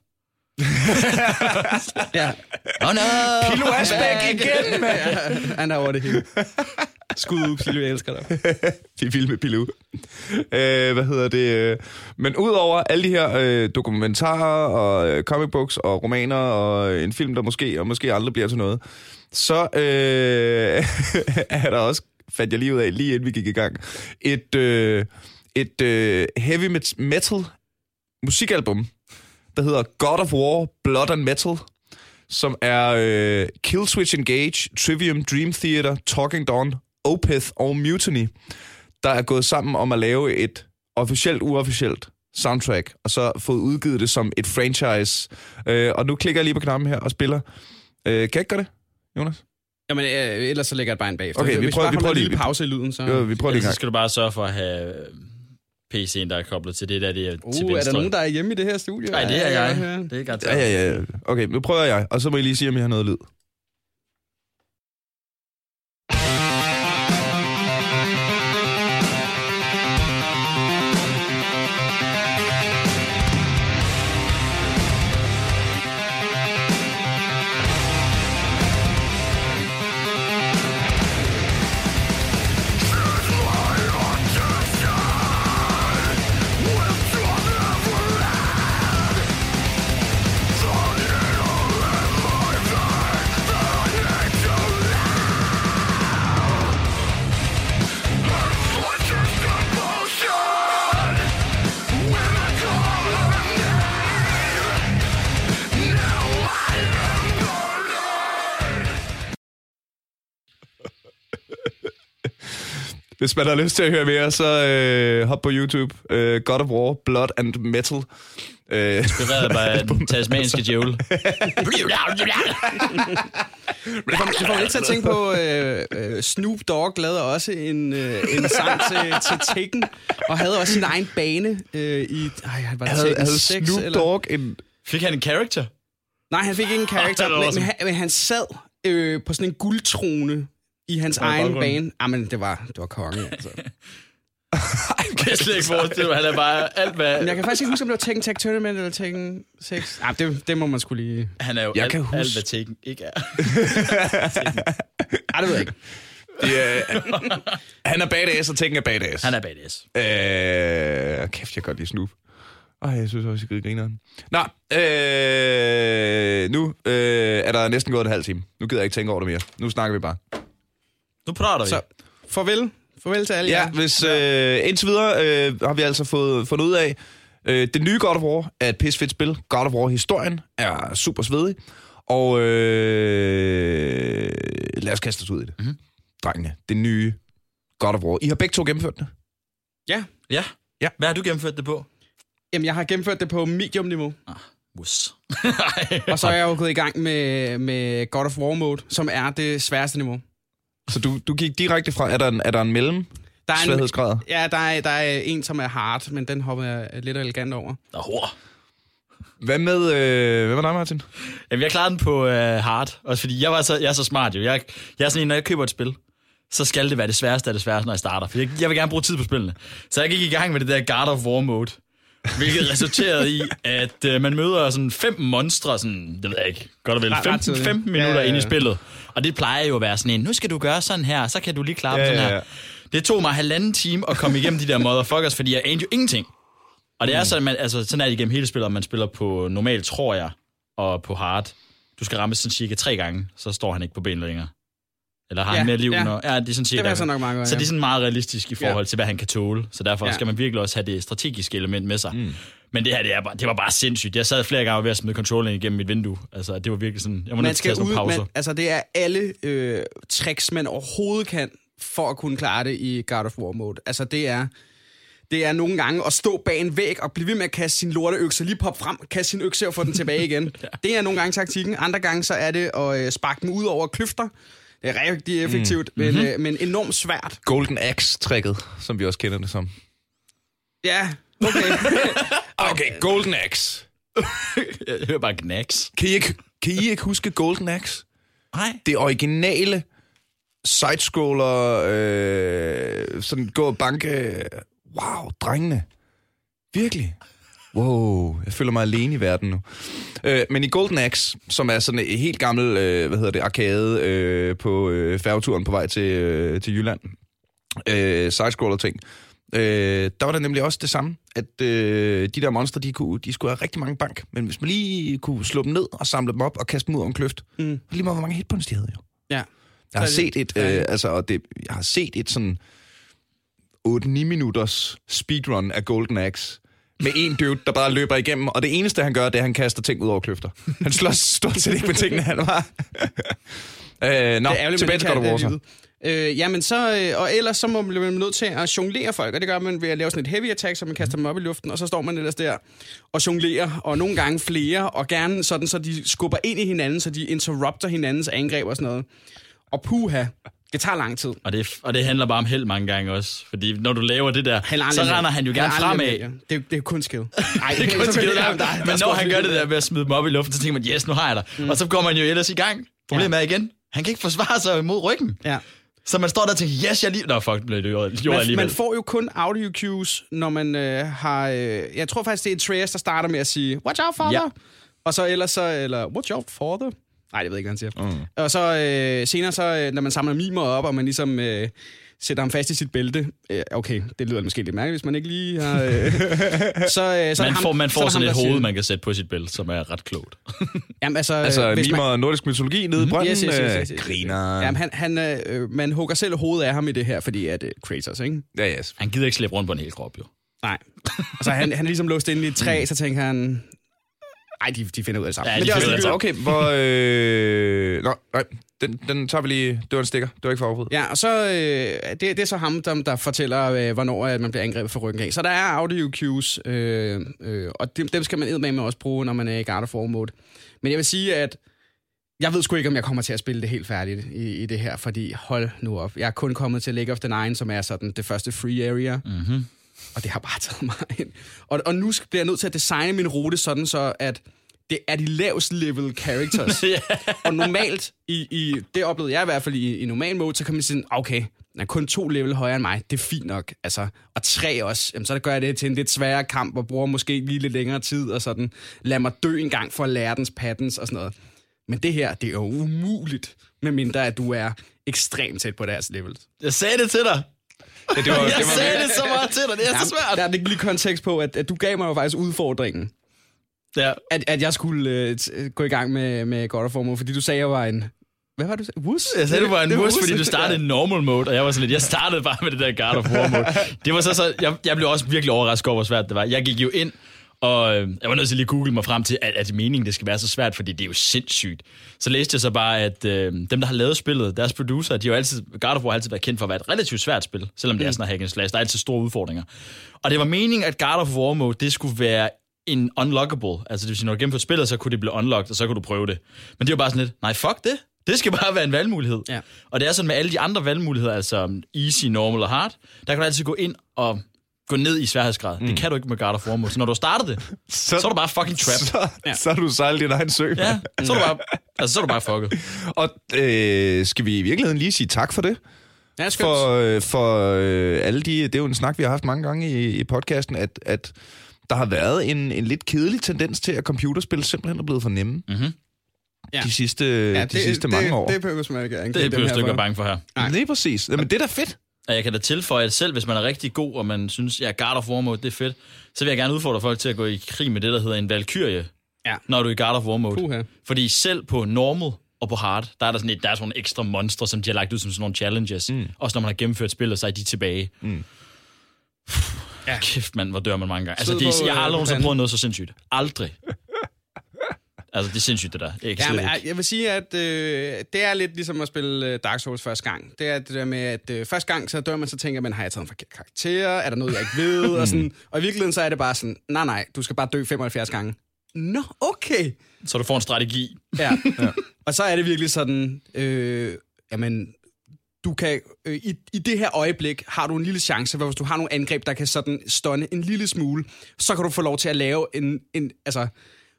(laughs) ja, Oh no! Pilo Asbæk igen, (laughs) mand. ja han er over det hele. Skud ud, Pilo, jeg elsker dig. (laughs) De er vilde med Pilou. Øh, hvad hedder det? øh, Men udover alle de her øh, dokumentarer og øh, comic books og romaner og en film, der måske og måske aldrig bliver til noget, så øh, (laughs) er der også, fandt jeg lige ud af, lige inden vi gik i gang, et, øh, et øh, heavy metal musikalbum, der hedder God of War, Blood and Metal, som er øh, Killswitch Engage, Trivium Dream Theater, Talking Dawn, Opeth og Mutiny, der er gået sammen om at lave et officielt, uofficielt soundtrack, og så fået udgivet det som et franchise. Øh, og nu klikker jeg lige på knappen her og spiller. Øh, kan jeg ikke gøre det, Jonas? Jamen, øh, ellers så lægger jeg det bare ind bagefter. Okay, vi prøver- vi prøver en lige- lille pause i lyden, så... Jo, vi prøver lige en så gang. skal du bare sørge for at have øh, PC'en, der er koblet til det der, det er til Uh, er venstre. der nogen, der er hjemme i det her studie? Nej, det er Ja, jeg. ja, ja. Det er Ja, garanteret. ja, ja. Okay, nu prøver jeg, og så må I lige sige, om jeg har noget lyd. Hvis man har lyst til at høre mere, så øh, hop på YouTube. Øh, God of War, Blood and Metal. Øh, Inspireret (laughs) af den tasmanske djævel. (laughs) Det får, det får mig lidt til at tænke på, øh, øh, Snoop Dogg lavede også en, øh, en sang til, til Taken, og havde også sin egen bane øh, i... Ej, var det havde, havde 6, Snoop eller? Dogg en... Fik han en character? Nej, han fik ikke en karakter, er men, awesome. men, han, men han sad øh, på sådan en guldtrone i hans i egen bane. Jamen, det var, det var konge, altså. (laughs) Kan jeg slet ikke forestille mig. Han er bare alt, hvad... Men jeg kan faktisk ikke huske, om det var Tekken Tag Tournament eller Tekken 6. Nej, det, det må man skulle lige... Han er jo Jeg alt, kan huske- alt, hvad Taken ikke er. Ej, det ved jeg ikke. Det, øh, han er badass, og Tekken er badass. Han er badass. Øh, kæft, jeg kan godt lide Snoop. Ej, jeg synes også, jeg griner den. Nå, øh, nu øh, er der næsten gået en halv time. Nu gider jeg ikke tænke over det mere. Nu snakker vi bare. Nu prater vi. Så farvel. Farvel til alle Ja, jer. hvis øh, indtil videre øh, har vi altså fået fundet ud af, øh, det nye God of War er et pissefedt spil. God of War-historien er super svedig. Og øh, lad os kaste os ud i det. Mm-hmm. Drengene, det nye God of War. I har begge to gennemført det. Ja. Ja. Ja. Hvad har du gennemført det på? Jamen, jeg har gennemført det på medium-niveau. Mus. (laughs) Og så er jeg jo gået i gang med, med God of War mode, som er det sværeste niveau. Så du, du gik direkte fra, er der en, er der en mellem Der er en, sværhedsgrad? ja, der er, der er en, som er hard, men den hopper jeg lidt elegant over. Nå, hår. Hvad med, øh, hvad med dig, Martin? Jamen, jeg klarede den på øh, hard. Også fordi jeg, var så, jeg er så smart jo. Jeg, jeg er sådan en, når jeg køber et spil, så skal det være det sværeste af det sværeste, når jeg starter. For jeg, jeg vil gerne bruge tid på spillene. Så jeg gik i gang med det der God of War mode. Hvilket resulterede i, at øh, man møder sådan fem monstre, sådan, det ved jeg ikke, godt og vel, Ret- ret 15, tidligt. 15 Ja, minutter ja, ja. ind i spillet. Og det plejer jo at være sådan en, nu skal du gøre sådan her, så kan du lige klare Ja, ja, sådan ja, her. ja. Det tog mig halvanden time at komme igennem de der motherfuckers, fordi jeg anede jo ingenting. Og det er sådan, man, altså, sådan er det igennem hele spillet, om man spiller på normal, tror jeg, og på hard. Du skal ramme sådan cirka tre gange, så står han ikke på benene længere. Eller har Ja, han mere liv? ja. Når, ja, det er sådan cirka. Det passer nok meget godt, Så ja. det er sådan meget realistisk i forhold Ja. til, hvad han kan tåle. Så derfor Ja. skal man virkelig også have det strategiske element med sig. Mm. Men det her, det, er bare, det var bare sindssygt. Jeg sad flere gange ved at smide controlleren igennem mit vindue. Altså, det var virkelig sådan... Jeg må Man skal tage ud, pauser. man, altså det er alle øh, tricks, man overhovedet kan, for at kunne klare det i God of War mode. Altså det er, det er nogle gange at stå bag en væg og blive ved med at kaste sin lorteøkse, lige pop frem, kaste sin økse og få den tilbage igen. (laughs) Det er nogle gange taktikken. Andre gange så er det at øh, sparke den ud over kløfter. Det er rigtig effektivt, mm. men, øh, men enormt svært. Golden Axe-trækket, som vi også kender det som. Ja, okay. (laughs) Okay, Golden Axe. (laughs) Jeg hører bare knacks. Kan I ikke, kan I ikke huske Golden Axe? Nej. Det originale sidescroller, øh, sådan gå og banke. Wow, drengene. Virkelig. Wow, jeg føler mig alene i verden nu. Øh, men i Golden Axe, som er sådan et helt gammel, øh, hvad hedder det, arcade øh, på øh, færgeturen på vej til, øh, til Jylland, øh, sidescroller ting, øh, der var der nemlig også det samme, at øh, de der monstre, de, kunne, de skulle have rigtig mange bank, men hvis man lige kunne slå dem ned og samle dem op og kaste dem ud over en kløft, mm. lige meget hvor mange hitpoints de havde jo. ja. Jeg har set et, øh, altså, og det, jeg har set et sådan 8-9 minutters speedrun af Golden Axe med en dude, der bare løber igennem, og det eneste, han gør, det er, at han kaster ting ud over kløfter. Han slår stort set ikke med tingene, han var. (laughs) øh, nå, det er tilbage til God of War så. Øh, jamen så, øh, og ellers så må man blive nødt til at jonglere folk, og det gør man ved at lave sådan et heavy attack, så man kaster dem op i luften, og så står man ellers der og jonglerer, og nogle gange flere, og gerne sådan, så de skubber ind i hinanden, så de interrupter hinandens angreb og sådan noget. Og puha, det tager lang tid. Og det, og det handler bare om held mange gange også. Fordi når du laver det der, Han er så render med. han jo er gerne aldrig fremad. med, ja. Det, (laughs) det er kun skill. Nej, Det er kun der, men når han gør det der med at smide dem op i luften, så tænker man, yes, nu har jeg dig. Mm. Og så går man jo ellers i gang. Problemet er igen, han kan ikke forsvare sig mod ryggen. Ja. Så man står der og tænker, yes, jeg lige... Nå, fuck, det blev det jo gjort Man, alligevel. man får jo kun audio cues, når man øh, har... Øh, jeg tror faktisk, det er Atreus, der starter med at sige, watch out, father. Ja. Og så ellers så, eller watch out, father. Nej, det ved jeg ikke, hvad han siger. Mm. Og så øh, senere, så, øh, når man samler mimer op, og man ligesom øh, sætter ham fast i sit bælte. Øh, okay, det lyder måske lidt mærkeligt, hvis man ikke lige har... Øh, (laughs) så, øh, så man ham- får, man så får det sådan ham, et hoved, siger- man kan sætte på sit bælte, som er ret klogt. (laughs) Jamen, altså, Altså, øh, hvis mimer man, nordisk mytologi nede i brønden. Yes, yes, yes, yes, yes, øh, yes. Griner. Jamen, han, han, øh, man hugger selv hovedet af ham i det her, fordi at øh, Kratos, ikke? Ja, yes. Han gider ikke slæbe rundt på en hel krop, jo. Nej. Altså, han, han er ligesom låst inde i et træ, så tænker han, Ej, de, de finder ud af det sammen. Ja, Men de det er også ligegyldigt. Okay, hvor... Øh... Nå, nej, den, den tager vi lige... Det var en stikker. Det var ikke for. Ja, og så øh, det, det er så ham, der, der fortæller, øh, hvornår at man bliver angrebet fra ryggen af. Så der er audio cues, øh, øh, og dem, dem skal man med også bruge, når man er i War mode. Men jeg vil sige, at jeg ved sgu ikke, om jeg kommer til at spille det helt færdigt i, i det her, fordi hold nu op. Jeg er kun kommet til Lake of the Nine, som er sådan det første free area. Mm-hmm. Og det har bare taget mig ind. Og, og nu bliver jeg nødt til at designe min rute sådan så, at det er de lavest level characters. (laughs) Ja. Og normalt, i, i, det oplevede jeg i hvert fald i, i normal mode, så kan man sige, okay, han er kun to level højere end mig, det er fint nok. Altså, og tre også, jamen, så gør jeg det til en lidt sværere kamp, og bruger måske lige lidt længere tid, og sådan, lad mig dø en gang for at lære dens patterns og sådan noget. Men det her, det er jo umuligt, medmindre at du er ekstremt tæt på deres level. Jeg sagde det til dig. Ja, det var, Jeg det var, sagde det så meget til dig. Det er så svært. Der er det lige kontekst på, at, at du gav mig jo faktisk udfordringen, Ja. at, at jeg skulle øh, t- gå i gang med, med God of War fordi du sagde, at jeg var en... Hvad var det, du sagde? Wus? Jeg sagde, du var en Det mus, fordi du startede i normal mode, og jeg var sådan lidt, jeg startede bare med det der God of War mode. Det var så, så jeg, jeg blev også virkelig overrasket over, hvor svært det var. Jeg gik jo ind, og øh, jeg var nødt til lige at google mig frem til, at, at meningen det skal være så svært, fordi det er jo sindssygt. Så læste jeg så bare, at øh, dem, der har lavet spillet, deres producer, de har jo altid, God of War har altid været kendt for at være et relativt svært spil, selvom det er sådan en hack and slash. Der er altid store udfordringer. Og det var meningen, at God of War mode, det skulle være en unlockable. Altså det vil sige, når du gennemførte spillet, så kunne det blive unlocked, og så kunne du prøve det. Men det var bare sådan lidt, nej, fuck det. Det skal bare være en valgmulighed. Ja. Og det er sådan med alle de andre valgmuligheder, altså easy, normal og hard, der kan du altid gå ind og gå ned i sværhedsgrad. Mm. Det kan du ikke med God of War mode. Så når du starter det, (laughs) så, så er du bare fucking trapped. så, ja. så er du sejlet din egen sø. Ja, så er du bare, altså, så er du bare fucket. (laughs) Og øh, skal vi i virkeligheden lige sige tak for det? Ja, skønt. For, øh, for øh, alle de... Det er jo en snak, vi har haft mange gange i, i podcasten, at, at der har været en, en lidt kedelig tendens til, at computerspil simpelthen er blevet for nemme Mm-hmm. Ja. de sidste, ja, de sidste mange det, år. Det behøver man ikke. Det er et stykke er bange for her. Nej. Lige præcis. Jamen, det er da fedt. Og jeg kan da tilføje, at selv hvis man er rigtig god, og man synes, ja, God of War mode, det er fedt, så vil jeg gerne udfordre folk til at gå i krig med det, der hedder en valkyrie, Ja. når du er i God of War mode. Puha. Fordi selv på normal og på hard, der er der sådan, et, der er sådan nogle ekstra monstre, som de har lagt ud som sådan nogle challenges. Mm. Også når man har gennemført spillet, så er de tilbage. Mm. Ja. Kæft, mand, hvor dør man mange gange. Altså, det, jeg har øh, aldrig nogensinde panden. prøvet noget så sindssygt. Aldrig. (laughs) altså, det er sindssygt, det der. Jeg kan Ja, men ikke. jeg- jeg vil sige, at øh, det er lidt ligesom at spille øh, Dark Souls første gang. Det er det der med, at øh, første gang, så dør man, så tænker man, har jeg taget en forkert karakter? Er der noget, jeg ikke ved? (laughs) og, sådan. og i virkeligheden, så er det bare sådan, nej, nej, du skal bare dø 75 gange. Nå, okay. Så du får en strategi. Ja. (laughs) ja. Og så er det virkelig sådan, øh, jamen, du kan, øh, i, i det her øjeblik har du en lille chance, hvor hvis du har nogle angreb, der kan sådan stunne en lille smule, så kan du få lov til at lave en, en altså,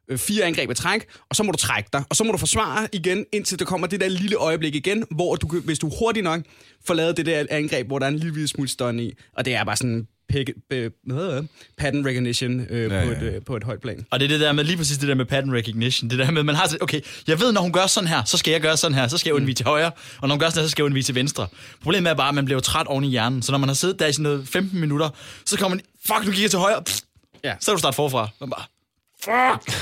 øh, fire angreb i træk, og så må du trække dig, og så må du forsvare igen, indtil der kommer det der lille øjeblik igen, hvor du, kan- hvis du hurtigt nok får lavet det der angreb, hvor der er en lille smule stun i, og det er bare sådan øh, hvad hedder det? pattern recognition øh, Ja, ja, på, ja. et, øh, på et højt plan. Og det er det der med, lige præcis det der med pattern recognition. Det der med, man har sådan, okay, jeg ved, når hun gør sådan her, så skal jeg gøre sådan her, så skal jeg undvige til højre, og når hun gør sådan her, så skal jeg undvige til venstre. Problemet er bare, at man bliver træt oven i hjernen, så når man har siddet der i sådan noget 15 minutter, så kommer man, fuck, nu gik jeg til højre, pff, Ja. så er du starte forfra. Man bare, fuck,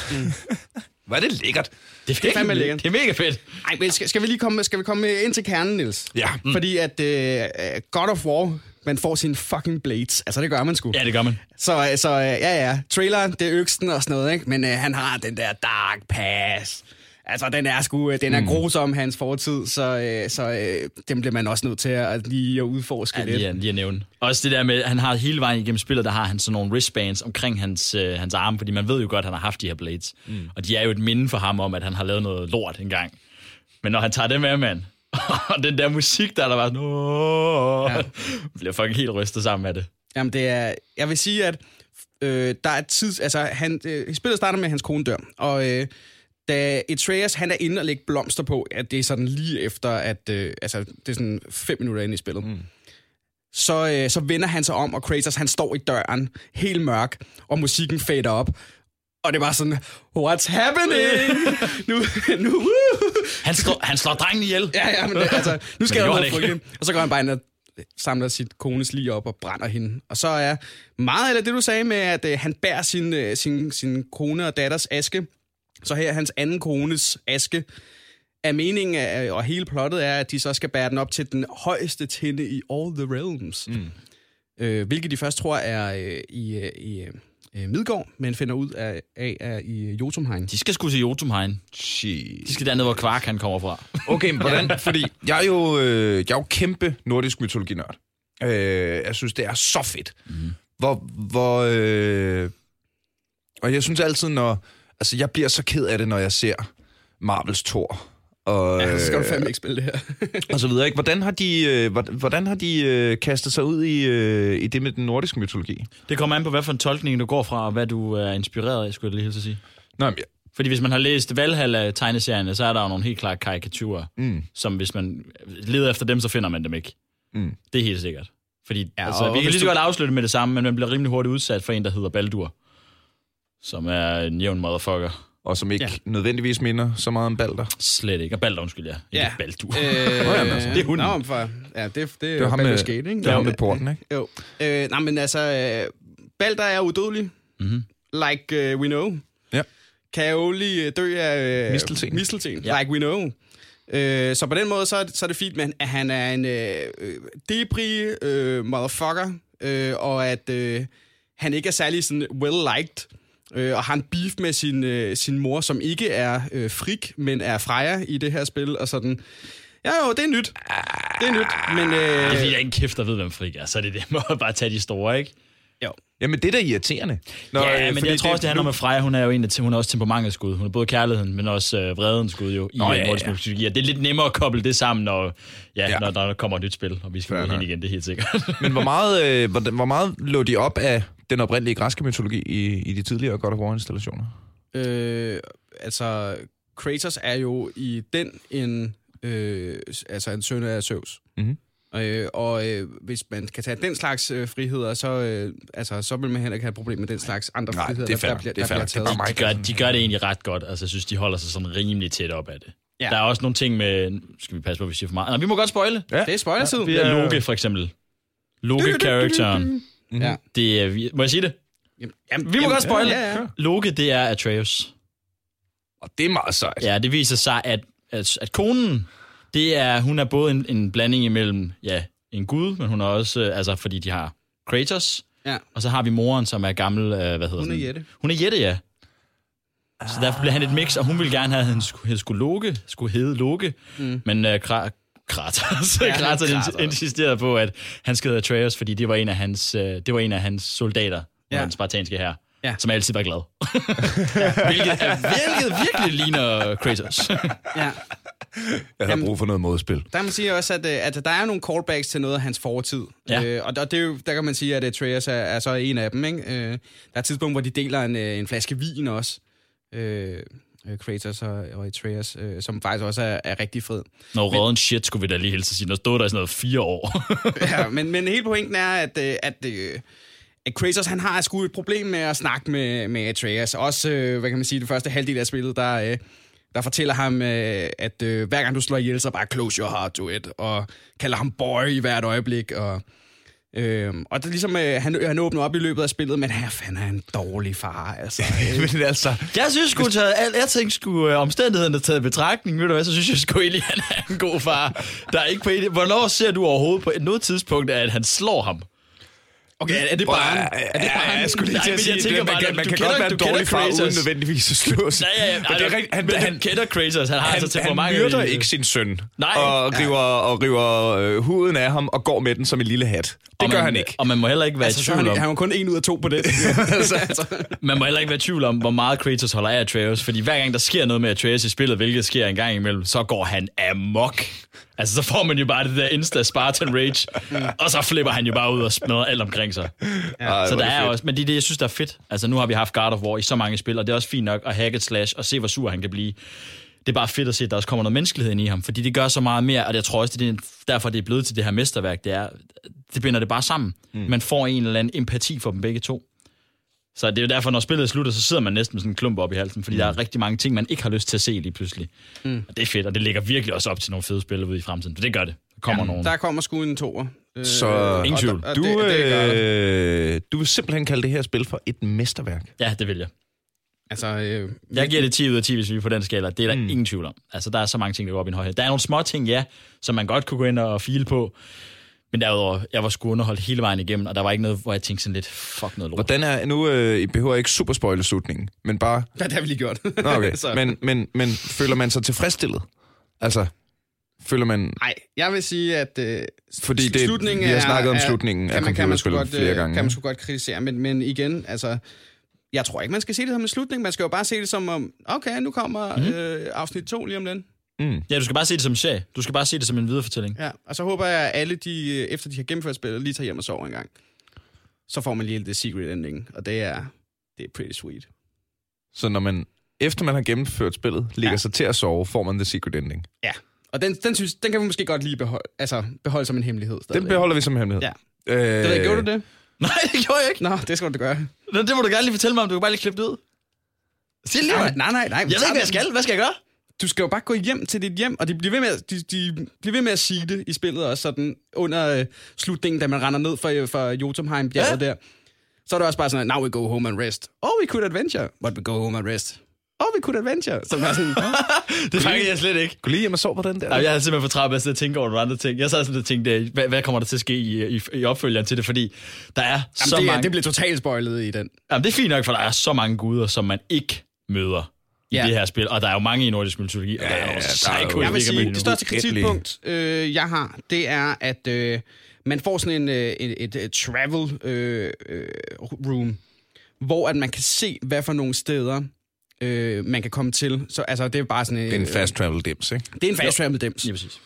Hvor er det lækkert. det er, fandme fandme lækkert. Det er mega fedt. Ej, men skal, skal, vi lige komme, skal vi komme ind til kernen, Niels? Ja. Mm. Fordi at øh, God of War, man får sine fucking blades. Altså, det gør man sgu. Ja, det gør man. Så, så øh, ja, ja, traileren, det er øksten og sådan noget, ikke? Men øh, han har den der dark pass. Altså, den er sgu, øh, den er mm. grusom, hans fortid, så, øh, så øh, dem bliver man også nødt til at lige at udforske Ja, lidt. lige, at- lige at nævne. Også det der med, han har hele vejen igennem spillet, der har han sådan nogle wristbands omkring hans, øh, hans arme, fordi man ved jo godt, at han har haft de her blades. Mm. Og de er jo et minde for ham om, at han har lavet noget lort engang. Men når han tager det med, mand, (laughs) og den der musik, der er der bare sådan, Åh, ja. bliver fucking helt rystet sammen med det. Jamen, det er... Jeg vil sige, at øh, der er tid... Altså, han, øh, spillet starter med, at hans kone dør. Og øh, da Atreus, han er inde og lægge blomster på, at det er sådan lige efter, at... Øh, altså, det er sådan fem minutter inde i spillet. Mm. Så, øh, så vender han sig om, og Kratos, han står i døren, helt mørk, og musikken fader op. Og det var sådan, what's happening? (laughs) nu, nu! Han slår, han slår drengen ihjel. Ja, ja, men det, altså, nu skal jeg noget. Og så går han bare ind og samler sit kones lige op og brænder hende. Og så er meget af det, du sagde med, at øh, han bærer sin, øh, sin, sin kone og datters aske. Så her er hans anden kones aske. Er meningen, af, og hele plottet er, at de så skal bære den op til den højeste tinde i All the Realms. Mm. Øh, hvilket de først tror er øh, i, øh, i, øh, øh, Midgård, men finder ud af, af, af i Jotunheim. De skal sgu til Jotunheim. Shit. De skal derned, hvor Kvark han kommer fra. (laughs) Okay, men hvordan? (laughs) Fordi jeg er jo, øh, jeg er jo kæmpe nordisk mytologinørd. Øh, jeg synes, det er så fedt. Mm. Hvor, hvor, øh, og jeg synes altid, når... Altså, jeg bliver så ked af det, når jeg ser Marvels Thor. Og, Ja, så skal du fandme ikke spille det her. (laughs) og så videre, ikke? Hvordan har de, øh, hvordan, har de øh, kastet sig ud i, øh, i det med den nordiske mytologi? Det kommer an på, hvad for en tolkning du går fra, og hvad du er inspireret af, skulle jeg lige hilse at sige. Nå, men, Fordi hvis man har læst Valhalla-tegneserierne, så er der jo nogle helt klare karikaturer, mm. som hvis man leder efter dem, så finder man dem ikke. Mm. Det er helt sikkert. Fordi Ja, ja, altså, vi kan lige så du- godt afslutte med det samme, men man bliver rimelig hurtigt udsat for en, der hedder Baldur. Som er en jævn motherfucker. og som ikke Ja. ja. nødvendigvis minder så meget om Balder. Slet ikke. Og Baldur, undskyld, ja. Ikke Baldur. Øh, (laughs) altså, det er hunden. Nå, for, ja, det, det, det er ham med- Skate, ikke? Det er ham med porten, ikke? Jo. Øh, nej, men altså, øh, Balder er udødelig. Mhm. Like uh, we know. Ja. Kan jo lige dø af øh, Mistelten. Mistelten, Ja. like we know. Øh, så på den måde, så er, det, så er det fint, men at han er en øh, øh, debris øh, motherfucker, øh, og at øh, han ikke er særlig sådan well-liked, øh, og har en beef med sin, øh, sin mor, som ikke er øh, frik, men er Freja i det her spil, og sådan. Ja, jo, det er nyt. Det er nyt, men... Øh, Det er fordi, der er ingen kæft, der ved, hvem Frik er. Så er det det. Må bare tage de store, ikke? jo. Jamen, det er da irriterende. Nå, ja, øh, men jeg tror også, det handler om, at Freja, hun er jo en af, hun er også temperamentets gud. Hun er både kærligheden, men også øh, vredens gud jo, i Nå, ja, ja, nordisk ja. mytologi. Og Det er lidt nemmere at koble det sammen, når, ja, Ja. Når, der kommer et nyt spil, og vi skal ud hen igen, det er helt sikkert. Men hvor meget, øh, hvor, hvor meget lå de op af den oprindelige græske mytologi i, i de tidligere God of War-installationer? Øh, altså, Kratos er jo i den en, øh, altså en søn af Zeus. Mhm. Øh, og øh, hvis man kan tage den slags øh, friheder, så, øh, altså, så vil man heller ikke have et problem med den slags andre Nej, friheder, det er fair. der, der, bliver, Det er der bliver er taget. de, gør, de gør det egentlig ret godt. Altså, jeg synes, de holder sig sådan rimelig tæt op af det. Ja. Ja. Der er også nogle ting med... nu Skal vi passe på, at vi siger for meget? Nå, vi må godt spoile. Ja. Det er spoilertid. Vi er Loke, for eksempel. Loke-characteren. Mhm. Det er... vi- Må jeg sige det? Jamen, Vi må godt spoile. Ja, ja, ja. Loke, det er Atreus. Og det er meget sejt. Ja, det viser sig, at, at, at konen, det er, hun er både en, en blanding imellem, ja, en gud, men hun er også, øh, altså fordi de har Kratos, Ja. og så har vi moren, som er gammel, øh, hvad hedder Hun er sådan? Jette. Hun er Jette, ja. Så derfor bliver han et mix, og hun ville gerne have, at han skulle, han skulle Loke, skulle hedde Loke, mm. men uh, Kra- Kratos, (laughs) Ja, ja, Kratos Kratos. insisterede på, at han skal hedde Atreus, fordi det var en af hans, uh, det var en af hans soldater, Ja. ja. den spartanske her, Ja. ja. som altid var glad. (laughs) (laughs) hvilket, er- hvilket virkelig ligner Kratos. Ja. Jeg har brug for noget modspil. Der kan man sige også, at, øh, at der er nogle callbacks til noget af hans fortid. Ja. Øh, og der, det er jo, der kan man sige, at Atreus er, er så en af dem. Ikke? Øh, der er et tidspunkt, hvor de deler en, øh, en flaske vin også. Øh, øh, Kratos og, og Atreus, øh, som faktisk også er, er rigtig fed. Når råden shit, skulle vi da lige hilse at sige. Når stod der i sådan noget fire år. (laughs) ja, (laughs) men, men hele pointen er, at, øh, at, øh, at Kratos han har sgu et problem med at snakke med, med Atreus. Også, øh, hvad kan man sige, det første halvdel af spillet, der, øh, der fortæller ham, øh, at øh, hver gang du slår ihjel, så bare close your heart to it, og kalder ham boy i hvert øjeblik, og... Øh, og det er ligesom, øh, han, han åbner op i løbet af spillet, men her fanden er en dårlig far, altså. (laughs) Men altså, jeg synes sgu, taget, alt, jeg tænkte sgu, øh, omstændighederne taget i betragtning, ved du hvad, så synes jeg sgu egentlig, han er en god far. Der er ikke på en, hvornår ser du overhovedet på et noget tidspunkt, at han slår ham? Okay, er det bare... Er det bare Ja, jeg skulle lige til at sige, man, bare, kan, man kan kender- godt være en dårlig far, uden nødvendigvis at slå sig. Nej, ja, ja, Men det er rigtigt, han, men han, kender Kratos, han har han, altså han temperament. myrder ikke sin søn, Nej. og river, og river øh, huden af ham, og går med den som en lille hat. Det Og gør man, han ikke. Og man må heller ikke være Altså, i så er tvivl han, om, han er jo kun en ud af to på det. (laughs) (laughs) altså, man må heller ikke være i tvivl om, hvor meget Kratos holder af Atreus, fordi hver gang der sker noget med Atreus i spillet, hvilket sker en gang imellem, så går han amok. Altså, så får man jo bare det der insta Spartan Rage, og så flipper han jo bare ud og smadrer alt omkring sig. Ej, Så der er fedt. også, men det er det, jeg synes, der er fedt. Altså, nu har vi haft God of War i så mange spil, og det er også fint nok at hack et slash og se, hvor sur han kan blive. Det er bare fedt at se, at der også kommer noget menneskelighed ind i ham, fordi det gør så meget mere, og jeg tror også, det er derfor, det er blevet til det her mesterværk, det er, det binder det bare sammen. Mm. Man får en eller anden empati for dem begge to. Så det er jo derfor, når spillet slutter, så sidder man næsten med sådan en klump op i halsen, fordi mm. der er rigtig mange ting, man ikke har lyst til at se lige pludselig. Mm. Og det er fedt, og det ligger virkelig også op til nogle fede spil ude i fremtiden, for det gør det. Der kommer ja, nogle. der kommer sgu en toer. Øh, Så ingen og tvivl. der- og Du, det, det øh, du vil simpelthen kalde det her spil for et mesterværk. Ja, det vil jeg. Altså, øh, Jeg giver det 10 ud af 10, hvis vi er på den skala. Det er der mm. ingen tvivl om. Altså, der er så mange ting, der går op i en højhed. Der er nogle små ting, ja, som man godt kunne gå ind og file på. Men derudover, jeg var sgu underholdt hele vejen igennem, og der var ikke noget, hvor jeg tænkte sådan lidt, fuck noget lort. Hvordan er, nu øh, I behøver ikke super spoile slutningen, men bare, (laughs) Ja, det har vi lige gjort. Nå, okay. (laughs) Men, men, men føler man sig tilfredsstillet? Altså, føler man, Nej, jeg vil sige, at øh, fordi det, slutningen vi har er- snakket om er- slutningen af kan man, kan man godt, flere øh, gange. Kan man sgu godt kritisere, men, men igen, altså, jeg tror ikke, man skal se det som en slutning. Man skal jo bare se det som om, okay, nu kommer mm. øh, afsnit 2 lige om lidt. Mm. Ja, du skal bare se det som en serie. Du skal bare se det som en viderefortælling. Ja, og så håber jeg, at alle, de, øh, efter de har gennemført spillet, lige tager hjem og sover en gang. Så får man lige det secret ending, og det er, det er pretty sweet. Så når man, efter man har gennemført spillet, ligger Ja. sig til at sove, får man the secret ending. Ja, og den, den, synes, den kan vi måske godt lige beholde, altså, beholde som en hemmelighed. Den stadigvæk. beholder vi som hemmelighed. Ja. Øh, Det ved jeg, gjorde du det? Nej, det gjorde jeg ikke. Nå, det skal du gøre. Nå, Det må du gerne lige fortælle mig om. Du kan bare lige klippe det ud. Sig det lige, Nej, nej, nej. nej. Jeg ved ikke, hvad jeg skal. Hvad skal jeg gøre? Du skal jo bare gå hjem til dit hjem, og de bliver ved med, at- de, de bliver ved med at sige det i spillet også, sådan under øh, slutningen, da man render ned fra, fra Jotunheim bjerget ja. der. Så er det også bare sådan, now we go home and rest. Oh, we could adventure, but we go home and rest. Oh, we could adventure. Så er sådan, (laughs) Det fanger jeg slet ikke. Gå lige hjem og sov på den der. Ej, jeg er simpelthen for træt af at tænke over nogle andre ting. Jeg sad sådan og tænkte, øh, hvad, hvad kommer der til at ske i, i, i opfølgeren til det? Fordi der er så jamen, det, mange... det bliver totalt spoilet i den. Jamen, det er fint nok, for der er så mange guder, som man ikke møder i Ja. det her spil. Og der er jo mange i nordisk mytologi, og der er ja, jo der er psycho. jo- Jeg vil sige, det største kritikpunkt, øh, jeg har, det er, at øh, man får sådan en, øh, et, et, et travel øh, øh, room, hvor at man kan se, hvad for nogle steder øh, man kan komme til. Så altså, det er bare sådan Det er en fast travel dims, ikke? Det er en fast travel dims. Ja, præcis.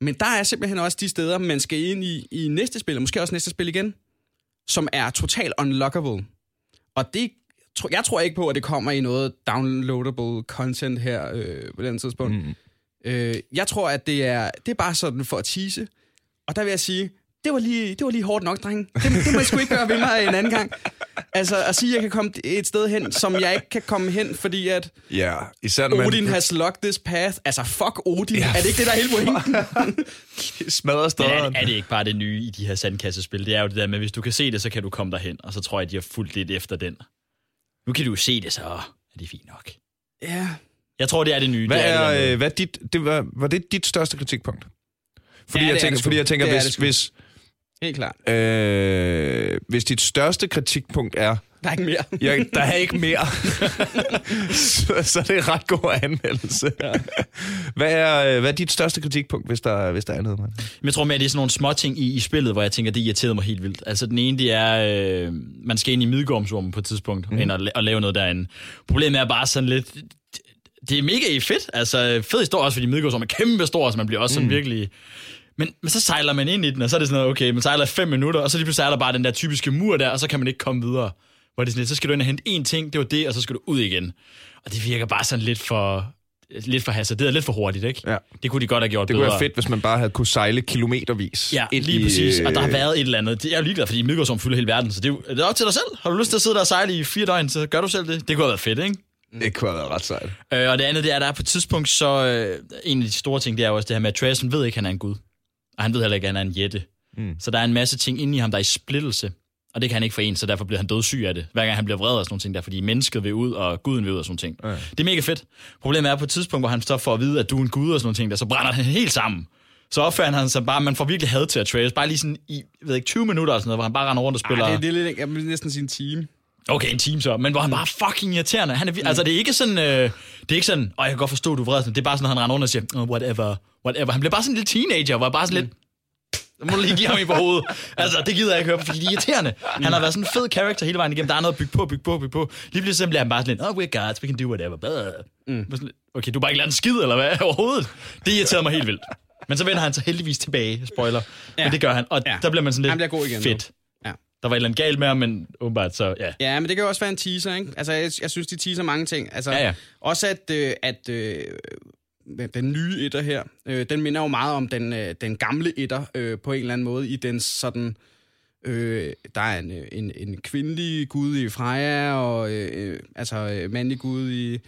Men der er simpelthen også de steder, man skal ind i, i næste spil, og måske også næste spil igen, som er totalt unlockable. Og det, tro- jeg tror ikke på, at det kommer i noget downloadable content her øh, på den tidspunkt. Mm. Øh, jeg tror, at det er, det er bare sådan for at tease. Og der vil jeg sige, det var lige, det var lige hårdt nok, dreng. Det, det må jeg sgu ikke gøre ved mig en anden gang. Altså at sige, at jeg kan komme et sted hen, som jeg ikke kan komme hen, fordi at Ja, især når man Odin has locked this path. Altså, fuck Odin. Ja. Er det ikke det, der er hele pointen? (laughs) smadrer Men er, stederen. er det ikke bare det nye i de her sandkassespil? Det er jo det der med, hvis du kan se det, så kan du komme derhen. Og så tror jeg, de har fulgt lidt efter den. Nu kan du jo se det, så er det fint nok. ja. Jeg tror, det er det nye. Hvad det er, det øh, hvad dit, det var, var det dit største kritikpunkt? Fordi, Ja, jeg, er tænker, fordi jeg tænker, Det hvis, hvis, Helt klart. øh, hvis dit største kritikpunkt er, Der er ikke mere. jeg, der er ikke mere, så, så er det en ret god anmeldelse. Ja. Hvad, er, øh, hvad er dit største kritikpunkt, hvis der, hvis der er noget? Man? Men jeg tror mere, det er sådan nogle små ting i, i spillet, hvor jeg tænker, det irriterede mig helt vildt. Altså den ene, det er, øh, man skal ind i Midgårdsrummet på et tidspunkt, mm. ind og, og lave noget derinde. Problemet er bare sådan lidt, det er mega fedt. Altså fed historie også, fordi Midgårdsrummet er kæmpe stor, så man bliver også sådan mm. virkelig... Men, men så sejler man ind i den, og så er det sådan noget, okay, man sejler fem minutter, og så lige pludselig er der bare den der typiske mur der, og så kan man ikke komme videre. Hvor det er sådan lidt, så skal du ind og hente én ting, det var det, og så skal du ud igen. Og det virker bare sådan lidt for lidt for hasarderet, lidt for hurtigt, ikke? Ja. Det kunne de godt have gjort Det bedre. kunne være fedt, hvis man bare havde kunne sejle kilometervis. Ja, ind lige i, præcis. Og der har øh, været et eller andet. Det er jo ligeglad, fordi Midgårdsrum fylder hele verden, så det er, jo, det er op til dig selv. Har du lyst til at sidde der og sejle i fire døgn, så gør du selv det. Det kunne have været fedt, ikke? Det kunne have været ret sejt. Øh, og det andet, det er, at der er på et tidspunkt, så øh, en af de store ting, det er jo også det her med, at Atreus, han ved ikke, at han er en gud. Og han ved heller ikke, at han er en jætte. Mm. Så der er en masse ting inde i ham, der er i splittelse. Og det kan han ikke forene, så derfor bliver han dødssyg af det. Hver gang han bliver vred og sådan nogle ting der, fordi mennesket vil ud, og guden vil ud og sådan nogle ting. Ja. Det er mega fedt. Problemet er på et tidspunkt, hvor han står for at vide, at du er en gud og sådan nogle ting der, så brænder han helt sammen. Så opfører han sig bare, man får virkelig had til Atreus. Bare lige sådan i, ved ikke, 20 minutter eller sådan noget, hvor han bare render rundt og spiller. Ej, det, det er lidt, jeg vil næsten sige en time. Okay, en time så, men hvor han bare fucking irriterende. Han er, vir- Altså, det er ikke sådan, øh, det er ikke sådan, og jeg kan godt forstå, du er vred. Det er bare sådan, at han render rundt og siger, oh, whatever, whatever. Han bliver bare sådan en lille teenager, hvor jeg bare sådan lidt, så må lige give ham i på hovedet. Altså, det gider jeg ikke høre, fordi det er irriterende. Han har været sådan en fed character hele vejen igennem. Der er noget at bygge på, bygge på, bygge på. Lige pludselig så bliver han bare sådan lidt, oh, we're gods, we can do whatever. Mm. Okay, du har bare ikke lært en skid, eller hvad, (laughs) overhovedet? Det irriterede mig helt vildt. Men så vender han sig heldigvis tilbage, spoiler. Ja. Men det gør han, og Ja. der bliver man sådan Han lidt bliver god igen nu. fedt. Ja. Der var et eller andet galt med ham, men åbenbart så, ja. Ja, men det kan jo også være en teaser, ikke? Altså, jeg, jeg synes, de teaser mange ting. Altså, Ja, ja. Også at, øh, at øh, den nye etter her, øh, den minder jo meget om den, øh, den gamle etter øh, på en eller anden måde, i den sådan... Øh, der er en, øh, en, en kvindelig gud i Freja, og øh, øh, altså øh, mandlig gud i,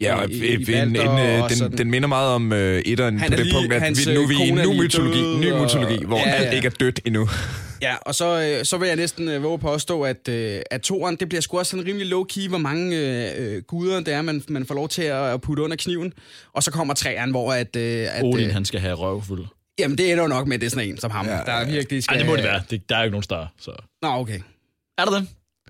Ja, og i, en, en, en, Balder og den, sådan. den minder meget om øh, etteren på det lige- punkt, at vi, nu er vi i er ny mytologi, død, ny og- mytologi hvor Ja, alt ja. ikke er dødt endnu. Ja, og så, øh, så vil jeg næsten øh, våge på at stå, at, øh, at toren, det bliver sgu også sådan rimelig low-key, hvor mange øh, guder det er, man, man får lov til at, at putte under kniven. Og så kommer træerne, hvor at... Øh, at Odin, øh, han skal have røvfuld. Jamen, det ender jo nok med, at det er sådan en som ham, ja, der er virkelig skal... Ej, det må det være. Det, der er jo ikke nogen større. Så. Nå, okay. Er der dem?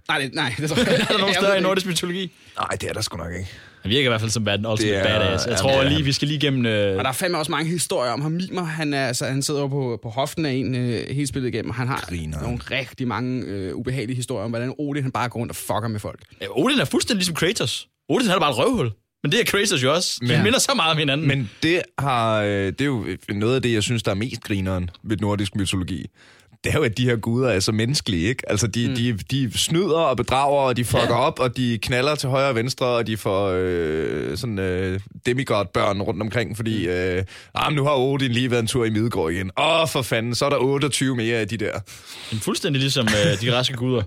Nej, det, nej, det tror jeg (laughs) Er der nogen større i nordisk mytologi? Nej, det er der sgu nok ikke. Han virker i hvert fald som den ultimate Det er- badass. Jeg ja, tror det er lige, vi skal lige gennem... Øh, Og der er fandme også mange historier om ham. Mimer, han, er, altså, han sidder jo på, på hoften af en øh, helt spillet igennem. Han har Grineren. nogle rigtig mange øh, ubehagelige historier om, hvordan Odin han bare går rundt og fucker med folk. Ja, Odin er fuldstændig ligesom Kratos. Odin han er bare et røvhul. Men det er Kratos jo også. De Men- minder så meget om hinanden. Men det, har, øh, det er jo noget af det, jeg synes, der er mest grineren ved nordisk mytologi. Det er jo, at de her guder er så menneskelige, ikke? Altså, de, mm. de, de snyder og bedrager, og de fucker Ja. op, og de knaller til højre og venstre, og de får øh, sådan øh, demigod-børn rundt omkring, fordi øh, ah, nu har Odin lige været en tur i Midgård igen. Åh, for fanden, så er der 28 mere af de der. Men fuldstændig ligesom øh, de græske guder.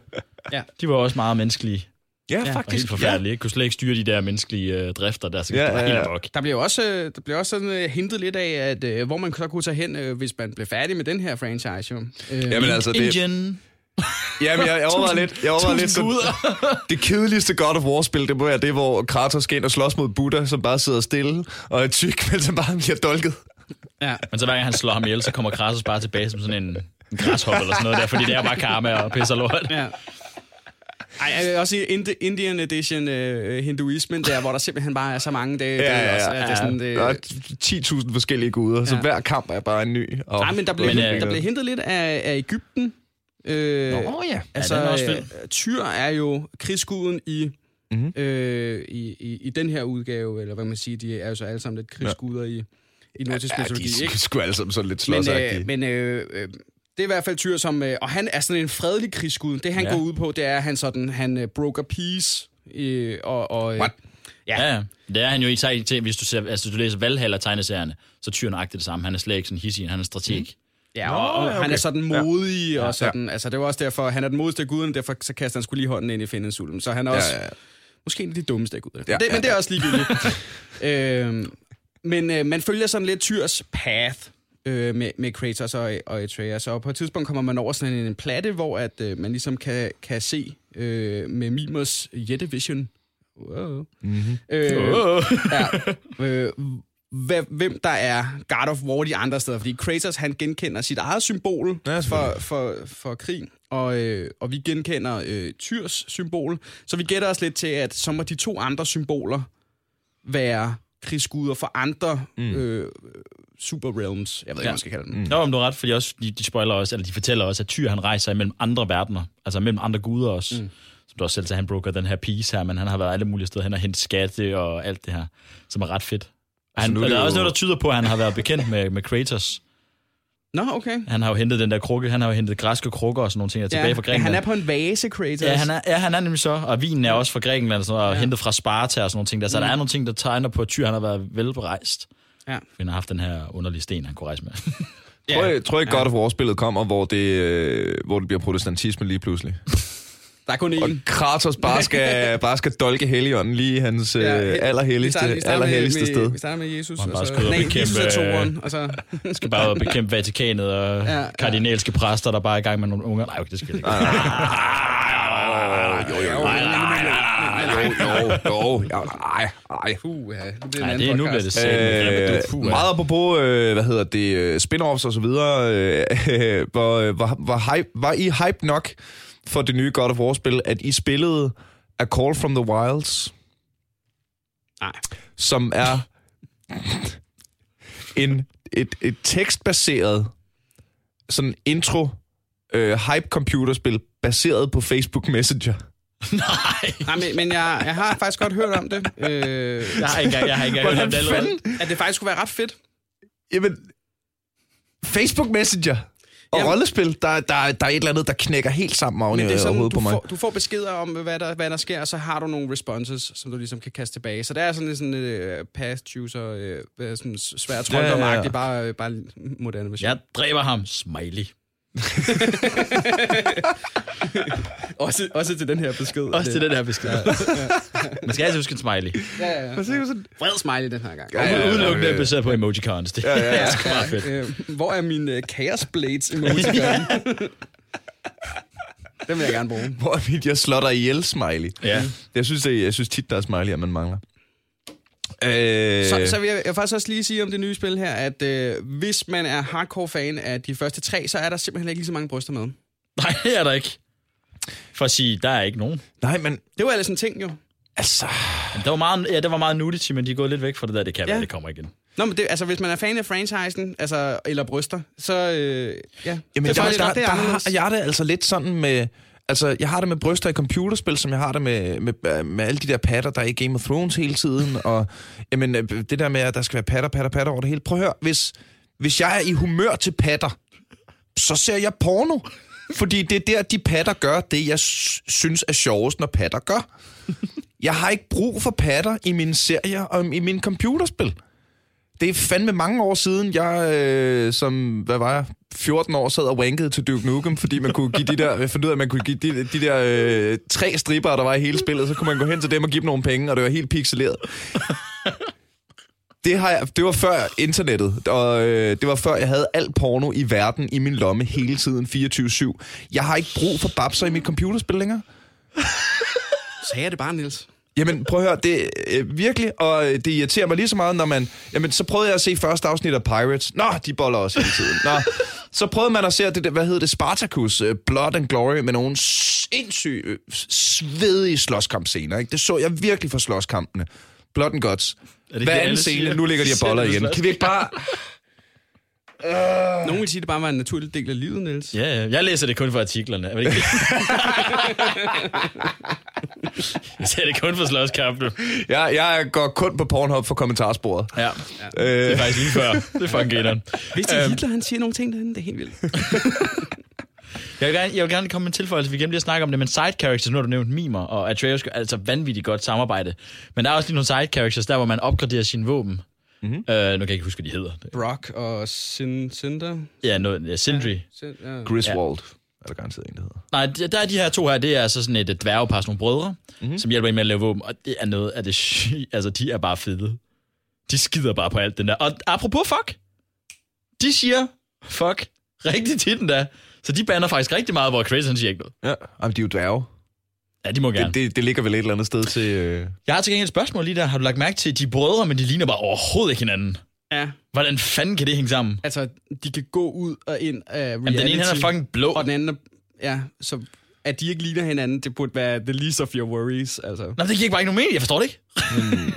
Ja. De var også meget menneskelige. Ja, Ja, og helt forfærdelige. Ikke? Kunne slet ikke styre de der menneskelige øh, drifter der. Så Ja, ja, helt ja. Der bliver også, øh, der bliver også sådan, øh, hintet lidt af, at øh, hvor man så kunne tage hen, øh, hvis man blev færdig med den her franchise. Jo. Øh, Jamen altså, det, Indian. jamen, jeg, jeg overvejer lidt, jeg overvejer lidt (laughs) sådan. Det kedeligste God of War-spil, det må være det, hvor Kratos skal ind og slås mod Buddha, som bare sidder stille og er tyk, men som bare bliver dolket. ja. Men så hver gang han slår ham ihjel, så kommer Kratos bare tilbage som sådan en, en græshopper eller sådan noget der, fordi det er bare karma og pisser lort. ja. Ej, øh, også i Indi- Indian Edition øh, hinduismen, der, hvor der simpelthen bare er så mange dage. Ja, ja, også, ja. det er sådan, det, Der er 10.000 forskellige guder, så Ja. hver kamp er bare en ny. Og Nej, men der blev, Men, men, øh, der blev hentet lidt af, af Ægypten. Øh, Nå, ja. Altså, den er også øh, fed. Tyr er jo krigsguden i, Mhm. mm-hmm. øh, i, i, i den her udgave, eller hvad man siger, de er jo så alle sammen lidt krigsguder ja. i, i nordisk Ja, mytologi, de ikke? er sgu alle sammen sådan lidt Men, slåsagtige. øh, men øh, øh, det er i hvert fald Tyr, som... Øh, og han er sådan en fredelig krigsgud. Det, han Ja. ja. går ud på, det er, at han sådan... Han øh, broker peace. Øh, og, og, øh, What? Ja. Ja, ja. Det er han jo ikke til, hvis du, ser, altså, du læser Valhalla tegneserierne, så tyren nøjagtigt det samme. Han er slet ikke sådan hissig, han er strateg. Mm. Ja, og, og ja, han er okay. sådan modig, ja. og sådan, Ja. altså det var også derfor, han er den modigste af guderne, derfor så kaster han skulle lige hånden ind i fjendens ulm. Så han er også ja, ja. måske en af de dummeste af guderne. Ja, Ja, det, ja, men det er også ligegyldigt. (laughs) øhm, men øh, man følger sådan lidt Tyrs path øh, med, med Kratos og, og Atreus, og på et tidspunkt kommer man over sådan en, en platte, hvor at øh, man ligesom kan, kan se øh, med Mimos Jettevision, wow. mm-hmm. øh, ja, øh, hvem der er God of War de andre steder. Fordi Kratos, han genkender sit eget symbol Ja, for, for, for krig, og, øh, og vi genkender øh, Tyrs symbol. Så vi gætter os lidt til, at så må de to andre symboler være krigsguder for andre mm. øh, super realms. Jeg ved ikke, Ja. hvad man skal kalde dem. Mm. Nå, men du har ret, fordi også, de, de spoiler også, eller de fortæller også, at Tyr han rejser imellem andre verdener, altså mellem andre guder også. Mm. Som du også selv sagde, han broker den her piece her, men han har været alle mulige steder hen og hentet skatte og alt det her, som er ret fedt. Og Han, nu er og der er også noget, der tyder på, at han har været bekendt med, med Kratos. Nå, okay. Han har jo hentet den der krukke, han har jo hentet græske krukker og sådan nogle ting der tilbage fra ja, Grækenland. han er på en vase, Kratos. Ja, han er, ja, han er nemlig så, og vinen er også fra Grækenland, og, sådan, og Ja. hentet fra Sparta og sådan nogle ting der. Så mm. der er nogle ting, der tegner på, at Tyr han har været velberejst. Ja. Han har haft den her underlige sten, han kunne rejse med. Tror jeg, tror jeg God of War-spillet kommer, hvor det, øh, hvor det bliver protestantisme lige pludselig. Der er kun Og én. Kratos bare skal, bare skal dolke Helligånden lige i hans ja, Ja, øh, vi starter- allerhelligste, vi starter allerhelligste med, sted. Vi starter med Jesus, Han bare og så... og Nej, bekæmpe, Jesus er toeren, og så... skal bare bekæmpe Vatikanet og Ja, ja, ja. kardinalske præster, der bare er i gang med nogle unger. Nej, okay, det skal ikke. Jo, jo, jo, jo, jo, ej, ej. Puh, ja. Det er en Nej, anden det, er- nu bliver det Øh, meget apropos, øh, hvad hedder det, øh, spin-offs og så videre, øh, (laughs) hvor, hvor, hvor hype, var I hype nok for det nye God of War-spil, at I spillede A Call from the Wilds, Nej. som er en, et, et tekstbaseret sådan intro øh, hype computerspil baseret på Facebook Messenger. (laughs) Nej, Nej, men, men jeg, jeg har faktisk godt hørt om det. Øh, jeg har ikke engang, jeg har ikke hørt om det allerede. fanden? at det faktisk skulle være ret fedt. Jamen, Facebook Messenger og Jamen- rollespil, der, der, der er et eller andet, der knækker helt sammen oven i hovedet på mig. får, du får beskeder om, hvad der, hvad der sker, og så har du nogle responses, som du ligesom kan kaste tilbage. Så det er sådan en sådan, uh, path chooser, uh, sådan svært Ja, ja, ja. trolddomagtigt, bare, bare moderne version. Jeg dræber ham. Smiley. (laughs) Også, også til den her besked. Også til den her besked. (laughs) Man skal altid huske en smiley. Ja, ja, ja. Vred smiley den her gang. Ja, ja, ja. Udelukkende baseret på emojicons. Det, ja, ja, ja. (laughs) det er sgu meget fedt. Øh, hvor er min uh, Chaos Blades emoji Den vil jeg gerne bruge. Hvor er mit, jeg slår dig ihjel smiley. Ja. Jeg synes, det, jeg synes tit, der er smiley, at man mangler. Øh, Så, så vil jeg, jeg vil faktisk også lige sige om det nye spil her, at øh, hvis man er hardcore fan af de første tre, så er der simpelthen ikke lige så mange bryster med. Nej, det er der ikke. For at sige, der er ikke nogen. Nej, men Det var ellers en ting jo. altså... Men det var meget, ja, det var meget nudity, men de er gået lidt væk fra det der. Det kan Ja. være, det kommer igen. Nå, men det, altså, hvis man er fan af franchisen, altså, eller bryster, så øh, ja. Jamen, det der, er der, der, det er der har jeg det altså lidt sådan med... Altså, jeg har det med bryster i computerspil, som jeg har det med, med, med alle de der patter, der er i Game of Thrones hele tiden, og jamen, øh, det der med, at der skal være patter, patter, patter over det hele. Prøv at høre, hvis, hvis jeg er i humør til patter, så ser jeg porno. Fordi det er der, de patter gør det, jeg synes er sjovest, når patter gør. Jeg har ikke brug for patter i mine serier og i mine computerspil. Det er fandme mange år siden, jeg øh, som, hvad var jeg, 14 år sad og wankede til Duke Nukem, fordi man kunne give de der, jeg fandt ud af, at man kunne give de, de der øh, tre striber, der var i hele spillet, så kunne man gå hen til dem og give dem nogle penge, og det var helt pixeleret. Det, har jeg, det var før internettet, og øh, det var før jeg havde alt porno i verden i min lomme hele tiden 24-7. Jeg har ikke brug for babser i mit computerspil længere. Sagde jeg det bare, Niels? Jamen, prøv at høre, det er øh, virkelig, og øh, det irriterer mig lige så meget, når man... Jamen, så prøvede jeg at se første afsnit af Pirates. Nå, de boller også hele tiden. Nå, så prøvede man at se det, hvad hedder det, Spartacus, uh, Blood and Glory, med nogle sindssyge, øh, svedige slåskampscener, ikke? Det så jeg virkelig for slåskampene. Blood and Guts. det Hver anden scene, nu ligger de og boller igen. Kan vi ikke bare... (laughs) Nogen vil sige, at det bare var en naturlig del af livet, Niels. Ja, ja. Jeg læser det kun for artiklerne. Er det ikke det? (laughs) jeg ser det kun for slåskampe. Jeg, jeg går kun på Pornhub for kommentarsporet. Ja. Det er Øh, faktisk lige før. Det er fucking gælderen. Vidste I, Hitler han siger nogle ting derinde? Det er helt vildt. (laughs) Jeg vil, gerne, jeg vil gerne komme med en tilføjelse. Vi glemte lige at snakke om det, men side characters, nu har du nævnt mimer, og Atreus altså vanvittigt godt samarbejde. Men der er også lige nogle side characters, der hvor man opgraderer sine våben. Mm-hmm. Uh, nu kan jeg ikke huske, hvad de hedder. Brock og Sin Cinder. Ja, noget, ja, Sindri. Sin, ja. Griswold. Er der garanteret en, der hedder. Nej, der der er de her to her, det er altså sådan et, et dværgepar, sådan nogle brødre, mm-hmm. som hjælper en med at lave våben, og det er noget af det syge. Altså, de er bare fede. De skider bare på alt den der. Og apropos fuck, de siger fuck rigtig tit den der. Så de bander faktisk rigtig meget, hvor Chris han siger ikke noget. Ja, Jamen, de er jo dværge. Ja, de må gerne. Det, det, det ligger vel et eller andet sted til... Øh... Jeg har til gengæld et spørgsmål lige der. Har du lagt mærke til, at de brødre, men de ligner bare overhovedet ikke hinanden? ja. Hvordan fanden kan det hænge sammen? Altså, de kan gå ud og ind af reality. Jamen, den ene han er fucking blå. Og den anden er... Ja, så at de ikke ligner hinanden, det burde være the least of your worries. Altså, Nå, det giver bare ikke nogen mening. Jeg forstår det ikke.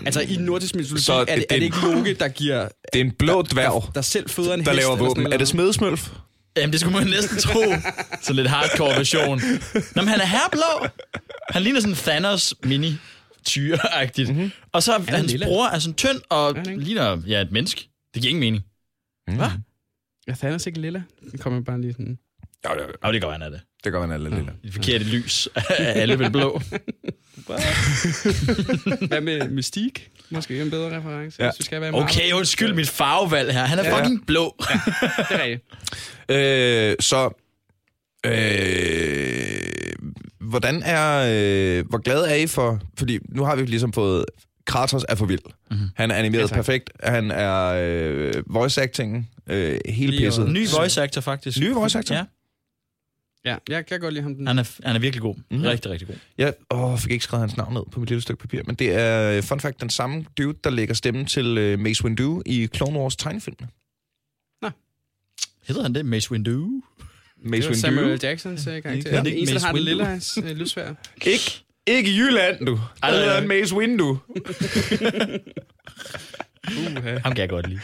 altså i nordisk mytologi, Så så er, det- det, er det- ikke Loke, der giver... Det er en blå dværg, Der, der selv føder en der hest laver våben. Er det noget. smedsmølf? Jamen, det skulle man næsten tro. Sådan lidt hardcore version. Nå, men han er herblå. Han ligner sådan Thanos mini tyre-agtigt. Mm-hmm. Og så er er hans lilla. bror er sådan tynd og han ikke? ligner ja, et menneske. Det giver ingen mening. Hvad? Ja, Thanos ikke lilla. Det kommer bare lige sådan... Ja, ja, Nå, det går han af det. det gør man alle lille. I det forkerte lys er alle vel blå. (laughs) Hvad med Mystique? Måske en bedre reference, Ja. ja. hvis vi skal være. Okay, undskyld mit farvevalg her. Han er Ja. fucking blå. Det er rigtigt. (laughs) Øh, så... Øh, hvordan er... Øh, hvor glad er I for... Fordi nu har vi ligesom fået... Kratos er for vild. Mm-hmm. Han er animeret Ja, ja, tak. perfekt. Han er øh, voice acting øh, helt Lige pisset. Ny voice actor, faktisk. Ny voice actor? Ja, Ja, jeg kan godt lide ham. Den. han er, han er virkelig god. Mm-hmm. Rigtig, rigtig god. Jeg åh, fik ikke skrevet hans navn ned på mit lille stykke papir, men det er, øh, fun fact, den samme dude, der lægger stemmen til øh, Mace Windu i Clone Wars tegnefilmene. Hedder han det? Mace Windu? Mace Det. Samuel Jacksons uh, karakter. Ja, Ja, er der har den lille uh, lydsvær. Ikke, ikke i Jylland, du. Der hedder han Mace Windu. Uh, Ham kan jeg godt lide.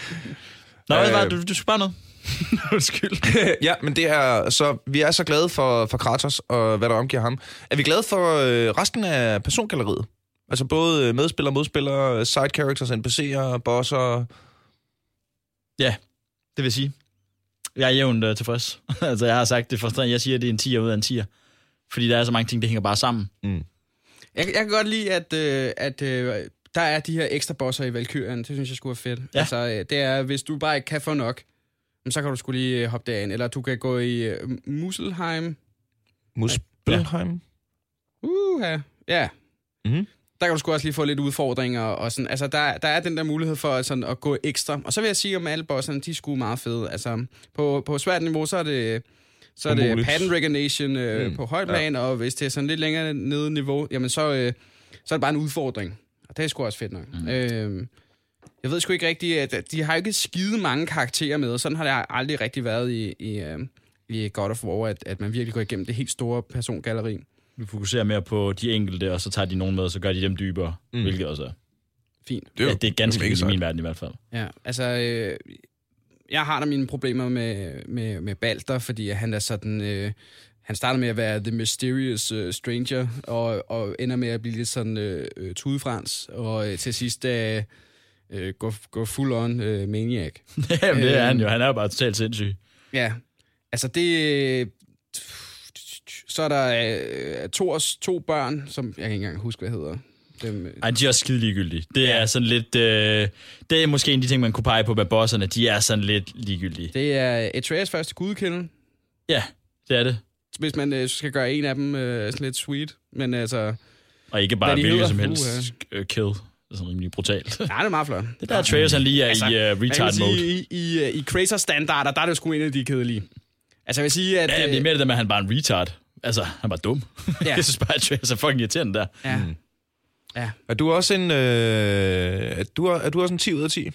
Nå, hvad Øh. var det? Du, du skulle bare noget. (laughs) Undskyld. (laughs) ja, men det er så vi er så glade for, for Kratos og hvad der omgiver ham. Er vi glade for øh, resten af persongalleriet? Altså både medspillere, modspillere, side characters, NPC'er, bosser. Ja, det vil sige. Jeg er jævnt uh, tilfreds. (laughs) altså, jeg har sagt det frustrerende. Jeg siger, at det er en 10 ud af en 10'er. Fordi der er så mange ting, der hænger bare sammen. jeg, jeg kan godt lide, at, øh, at øh, der er de her ekstra bosser i Valkyrien. Det synes jeg skulle være fedt. Ja. Altså, øh, det er, hvis du bare ikke kan få nok, så kan du skulle lige øh, hoppe derind. Eller du kan gå i øh, Muselheim. Muspelheim. Uh, ja. ja. Mhm. Der kan du sgu også lige få lidt udfordringer. Og sådan. Altså, der, der er den der mulighed for sådan, at gå ekstra. Og så vil jeg sige om alle bosserne, de er sgu meget fede. Altså, på, på svært niveau, så er det... Så er det Umuligt. pattern recognition øh, Mm, på højt plan, ja. og hvis det er sådan lidt længere nede niveau, jamen så, øh, så er det bare en udfordring. Og det er sgu også fedt nok. Mm. Øh, Jeg ved sgu ikke rigtigt, at de har ikke skide mange karakterer med. Sådan har det aldrig rigtig været i, i, øh, i God of War, at, at man virkelig går igennem det helt store persongalleri. Vi fokuserer mere på de enkelte, og så tager de nogen med, og så gør de dem dybere, mm. hvilket også er. Fint. Det er, Ja, det er ganske vildt i min verden i hvert fald. Ja, altså, øh, jeg har da mine problemer med, med, med Balder, fordi han er sådan... Øh, han starter med at være The Mysterious uh, Stranger, og, og ender med at blive lidt sådan øh, øh, tudefrans, og øh, til sidst øh, øh, gå, gå full on øh, maniac. (laughs) Jamen, det er han jo. Han er jo bare totalt sindssyg. Ja, altså det... Så er der øh, Thors to børn, som jeg kan ikke engang huske, hvad hedder. Dem, øh, Ej, de er også skide ligegyldige. Det er sådan lidt... Øh, det er måske en af de ting, man kunne pege på med bosserne. De er sådan lidt ligegyldige. det er Atreus første gudkilde, Ja, det er det. hvis man øh, skal gøre en af dem øh, sådan lidt sweet. Men altså, Og ikke bare hvilket som helst uh, kill. Det er sådan rimelig brutalt. ja, det er meget flot. Det der Atreus, han lige er Altså, i uh, kan retard sige, mode. I, i, øh, i Kratos-standarder, der er det jo sgu en af de kedelige. Altså, jeg vil sige, at... Ja, jamen, det er mere det der med, at han bare en retard. Altså, han bare dum. Ja. (laughs) Jeg synes bare, at Atreus er fucking irriterende der. ja. ja. Er du også en, øh, er du, er du også en 10 ud af 10,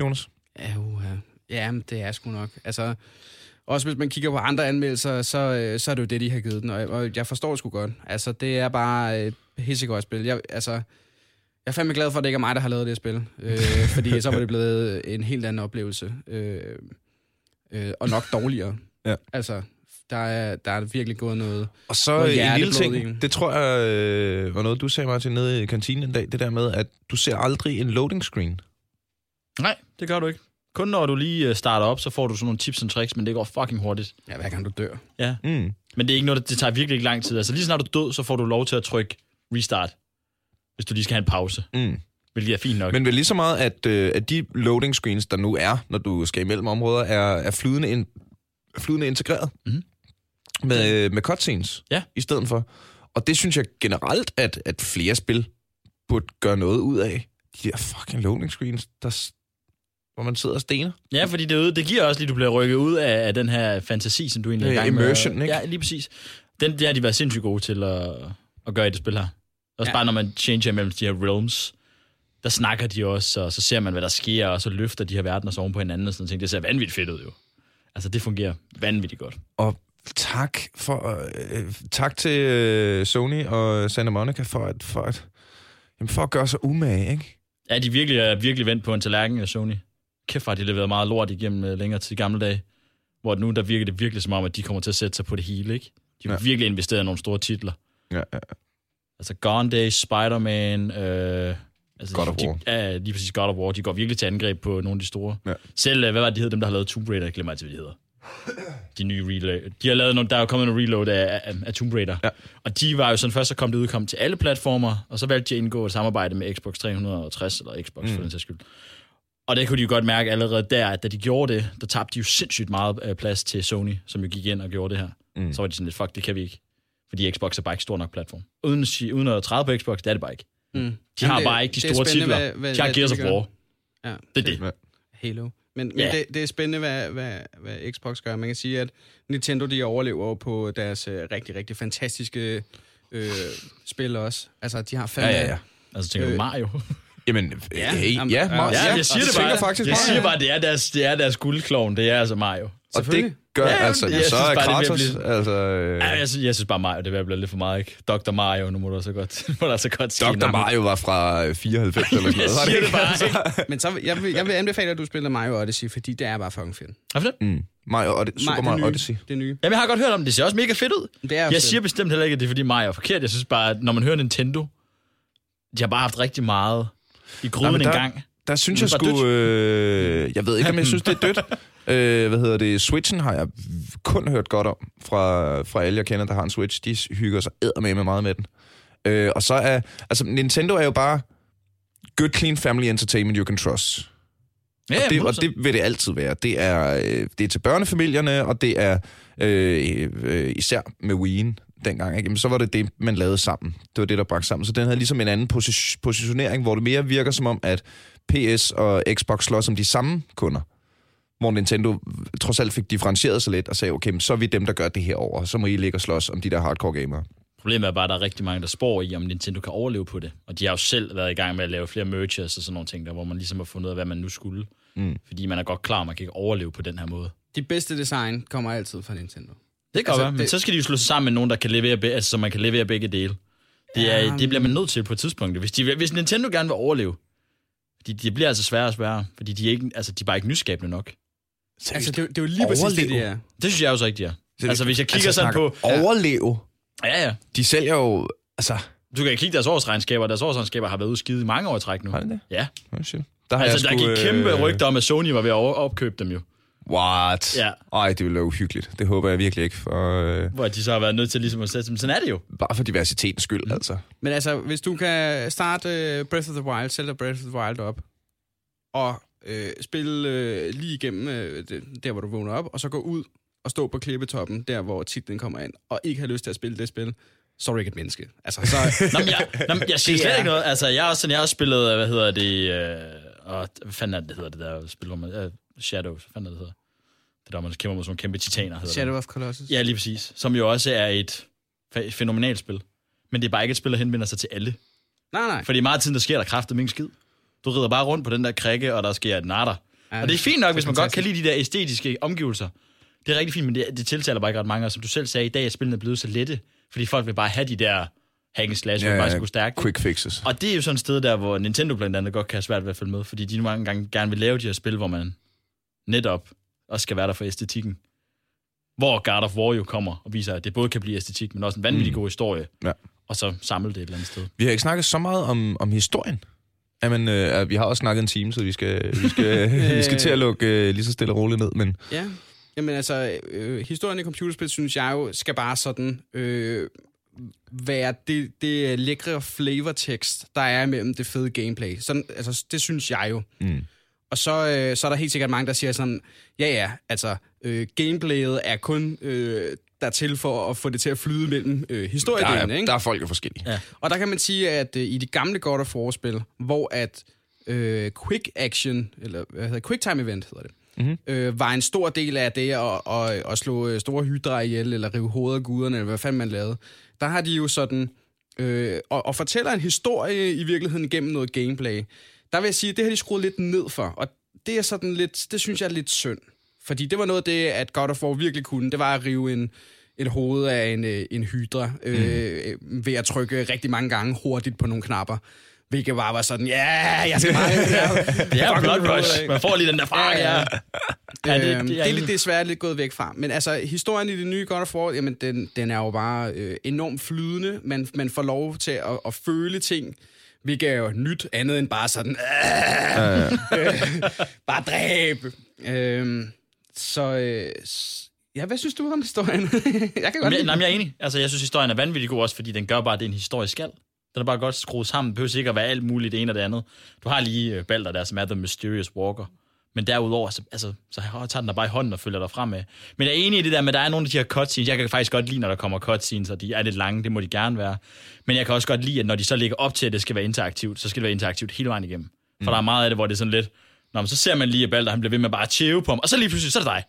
Jonas? Ja, uha. ja, men det er sgu nok. Altså, også hvis man kigger på andre anmeldelser, så, øh, så er det jo det, de har givet den, og, og jeg forstår det sgu godt. Altså, det er bare et pissegodt spil. Jeg, altså, jeg er fandme glad for, at det ikke er mig, der har lavet det spil, øh, (laughs) fordi så var det blevet en helt anden oplevelse, øh, øh, og nok dårligere. Ja. Altså, der er, der er virkelig gået noget... Og så Noget en lille hjerteblod i. ting, det tror jeg øh, var noget, du sagde, Martin, nede i kantinen en dag, det der med, at du ser aldrig en loading screen. Nej, det gør du ikke. Kun når du lige øh, starter op, så får du sådan nogle tips og tricks, men det går fucking hurtigt. Ja, hver gang du dør. Ja. Mm. Men det er ikke noget, det tager virkelig ikke lang tid. Altså lige snart du er død, så får du lov til at trykke restart, hvis du lige skal have en pause, Mm. Hvilket er fint nok. Men vel lige så meget, at, øh, at de loading screens, der nu er, når du skal imellem områder, er, er flydende, in, flydende integreret Mhm. med, øh, med cutscenes Ja. i stedet for. Og det synes jeg generelt, at, at flere spil burde gøre noget ud af. De der fucking loading screens, der, hvor man sidder og stener. Ja, fordi det, det giver også lige, du bliver rykket ud af, af den her fantasi, som du egentlig er i gang med. immersion, ikke? Ja, lige præcis. Den, det har de været sindssygt gode til at, at gøre i det spil her. Også ja. bare når man changer mellem de her realms, der snakker de også, og så ser man, hvad der sker, og så løfter de her verdener så oven på hinanden og sådan noget. Det ser vanvittigt fedt ud jo. Altså, det fungerer vanvittigt godt. Og tak for øh, tak til øh, Sony og Santa Monica for at, for at, jamen for at gøre sig umage, ikke? Ja, de virkelig er virkelig vendt på en tallerken af Sony. Kæft, har de leveret meget lort igennem uh, længere tid i gamle dage. Hvor nu, der virker det virkelig som om, at de kommer til at sætte sig på det hele, ikke? De har Ja. virkelig investeret i nogle store titler. Ja, ja. Altså Gone Days, Spider-Man, øh, altså God of de, War. Ja, lige præcis God of War. De går virkelig til angreb på nogle af de store. Ja. Selv, øh, hvad var det, de hed, dem der har lavet Tomb Raider? Jeg glemmer altid, hvad de hedder. De nye reload. De har lavet nogle, der er jo kommet en reload af, af, af Tomb Raider. Ja. Og de var jo sådan først så kom det udkom til alle platformer, og så valgte de at indgå et samarbejde med Xbox 360, eller Xbox mm. for den sags skyld. Og det kunne de jo godt mærke allerede der, at da de gjorde det, der tabte de jo sindssygt meget øh, plads til Sony, som jo gik ind og gjorde det her. Mm. Så var de sådan lidt, fuck, det kan vi ikke. Fordi Xbox er bare ikke stor nok platform. Uden, uden at træde på Xbox, det er det bare ikke. Mm. De har bare ikke de store titler. Hvad, hvad, De har Gears of. War. Ja. Det er det. Halo. Men, men Ja. det, det er spændende, hvad, hvad, hvad Xbox gør. Man kan sige, at Nintendo de overlever på deres øh, rigtig, rigtig fantastiske øh, spil også. Altså, de har fandme... Ja, ja, ja. Altså, tænker du Øh, Mario? (laughs) Jamen, Ja, ja, hey, jamen, ja, ja, Mar- Ja, jeg siger det bare. faktisk jeg meget, siger bare, det er deres, det er deres guldklovn. Det er altså Mario. Og det Selvfølgelig. Gør Ja, altså, jeg så synes er det Kratos, blive- altså... øh, Ja, jeg, synes, jeg synes bare Mario, det er ved at blive lidt for meget, ikke? Dr. Mario, nu må du så godt, (laughs) må der så godt ske Dr. Mario var fra øh, 94 eller sådan Jeg noget. siger det bare, ikke? (laughs) Men så, jeg, vil, jeg vil anbefale, at du spiller Mario Odyssey, fordi det er bare fucking fedt. Hvorfor det? Mm. Mario, det, Super Mario nye. Odyssey. Det nye. Jamen, jeg har godt hørt om det. Det ser også mega fedt ud. Det er Jeg fedt. siger bestemt heller ikke, at det er fordi Mario er forkert. Jeg synes bare, at når man hører Nintendo, de har bare haft rigtig meget i gryden en der- gang. Der synes Det jeg sgu... Øh, jeg ved ikke, om jeg synes, det er dødt. (laughs) øh, hvad hedder det? Switchen har jeg kun hørt godt om fra, fra alle, jeg kender, der har en Switch. De hygger sig med med meget med den. Øh, og så er... Altså, Nintendo er jo bare good, clean family entertainment you can trust. Ja, og, det, og det vil det altid være. Det er, øh, det er til børnefamilierne, og det er øh, øh, især med Wii'en dengang, ikke? Jamen, så var det det, man lavede sammen. Det var det, der bragte sammen. Så den havde ligesom en anden posi- positionering, hvor det mere virker som om, at PS og Xbox slås som de samme kunder. Hvor Nintendo trods alt fik differentieret sig lidt og sagde, okay, men så er vi dem, der gør det her over. Så må I ligge og slås om de der hardcore gamere. Problemet er bare, at der er rigtig mange, der spår i, om Nintendo kan overleve på det. Og de har jo selv været i gang med at lave flere mergers og sådan nogle ting, der, hvor man ligesom har fundet ud af, hvad man nu skulle. Mm. Fordi man er godt klar, at man kan ikke overleve på den her måde. De bedste design kommer altid fra Nintendo. Det kan Altså, altså, være, men det- så skal de jo slå sig sammen med nogen, der kan levere, be- altså, så man kan levere begge dele. Det, er, Ja, det bliver man nødt til på et tidspunkt. Hvis, de, hvis Nintendo gerne vil overleve, de, de bliver altså sværere og sværere, fordi de er, ikke, altså, de er bare ikke nyskabende nok. Altså, det, er jo- det er jo lige præcis det, det er. Det synes jeg også rigtigt, ja. Altså, hvis jeg kigger altså, sådan på... Overleve. Ja, ja. De sælger jo... Altså, Du kan kigge deres årsregnskaber. Deres årsregnskaber har været udskidt i mange år i træk nu. har de det? Ja. Oh, shit. Der har Altså, jeg der sgu, gik kæmpe øh, rygter om, at Sony var ved at opkøbe dem jo. What? Ja. Ej, det ville være uhyggeligt. Det håber jeg virkelig ikke, for, øh, Hvor de så har været nødt til ligesom at sætte dem. Sådan er det jo. bare for diversitetens skyld, Mm. altså. Men altså, hvis du kan starte uh, Breath of the Wild, Zelda Breath of the Wild op, og øh, spille øh, lige igennem øh, det, der, hvor du vågner op, og så gå ud og stå på klippetoppen, der hvor titlen kommer ind, og ikke have lyst til at spille det spil, så er du ikke et menneske. Altså, så, (laughs) Nå, men jeg, nå, men jeg siger slet er- ikke noget. Altså, jeg har også, sådan, jeg har også spillet, hvad hedder det, øh, og, hvad fanden er det, det hedder det der spil, hvor man, øh, Shadows, hvad fanden er det, det hedder? Det der, man kæmper mod sådan nogle kæmpe titaner, hedder Shadow det. of Colossus. Ja, lige præcis. Som jo også er et fænomenalt spil. Men det er bare ikke et spil, der henvender sig til alle. Nej, nej. Fordi meget tiden, der sker der kraftet min skid. Du rider bare rundt på den der krikke, og der sker et natter. Ja, og det er fint nok, hvis man godt kan fantastisk. lide de der æstetiske omgivelser. Det er rigtig fint, men det, det tiltaler bare ikke ret mange. Og som du selv sagde, i dag er spillene blevet så lette, fordi folk vil bare have de der hack and slash, hvor ja, bare skal gå stærkt. quick fixes. Og det er jo sådan et sted der, hvor Nintendo blandt andet godt kan have svært ved at følge med, fordi de mange gange gerne vil lave de her spil, hvor man netop også skal være der for æstetikken. Hvor God of War jo kommer og viser, at det både kan blive æstetik, men også en vanvittig Mm. god historie. Ja. Og så samle det et eller andet sted. Vi har ikke snakket så meget om, om historien. Jamen, øh, vi har også snakket en time, så vi skal, vi skal, (laughs) vi skal til at lukke øh, lige så stille og roligt ned. Men Ja. Jamen altså, øh, historien i computerspil, synes jeg jo, skal bare sådan øh, være det, det lækre flavortekst, der er mellem det fede gameplay. Sådan, altså, det synes jeg jo. Mm. Og så, øh, så er der helt sikkert mange, der siger sådan, ja ja, altså, øh, gameplayet er kun øh, der til for at få det til at flyde mellem øh, der, historiedelen, er, ikke? der er folk jo forskellige. Ja. Og der kan man sige, at øh, i de gamle God of War-spil, hvor at øh, quick action, eller hvad hedder quick time event hedder det, Mhm. øh, var en stor del af det at, at, at slå øh, store hydra ihjel, eller rive hovedet af guderne, eller hvad fanden man lavede. Der har de jo sådan, øh, og, og fortæller en historie i virkeligheden gennem noget gameplay. Der vil jeg sige, at det har de skruet lidt ned for, og det er sådan lidt, det synes jeg er lidt synd. Fordi det var noget af det, at God of War virkelig kunne, det var at rive en, et hoved af en, øh, en hydra øh, mm. ved at trykke rigtig mange gange hurtigt på nogle knapper. Hvilket bare var sådan, ja, jeg skal bare... (laughs) Fuck, Blood Rush. Man får lige den der, fuck Ja, ja. ja. ja. Ja, det- det, det er det, er desværre lidt gået væk fra. Men altså, historien i det nye God of War, jamen, den, den er jo bare øh, enormt flydende. Man, man får lov til at, at føle ting, hvilket er jo nyt, andet end bare sådan, øh, øh, (laughs) bare dræb. Øh, så, øh, ja, hvad synes du om historien? (laughs) jeg kan godt lide nej, men jeg er enig. Altså, jeg synes, historien er vanvittig god også, fordi den gør bare, at det er en historisk skal. Den er bare godt skruet sammen. Det behøver ikke at være alt muligt det ene og det andet. Du har lige øh, Balder der, som er The Mysterious Walker. Men derudover, så, altså, så tager den dig bare i hånden og følger dig fremad. Men jeg er enig i det der med, at der er nogle af de her cutscenes. Jeg kan faktisk godt lide, når der kommer cutscenes, og de er lidt lange. Det må de gerne være. Men jeg kan også godt lide, at når de så ligger op til, at det skal være interaktivt, så skal det være interaktivt hele vejen igennem. For mm. der er meget af det, hvor det er sådan lidt... Nå, men så ser man lige, at Balder han bliver ved med bare at tæve på ham, og så lige pludselig, så er det dig.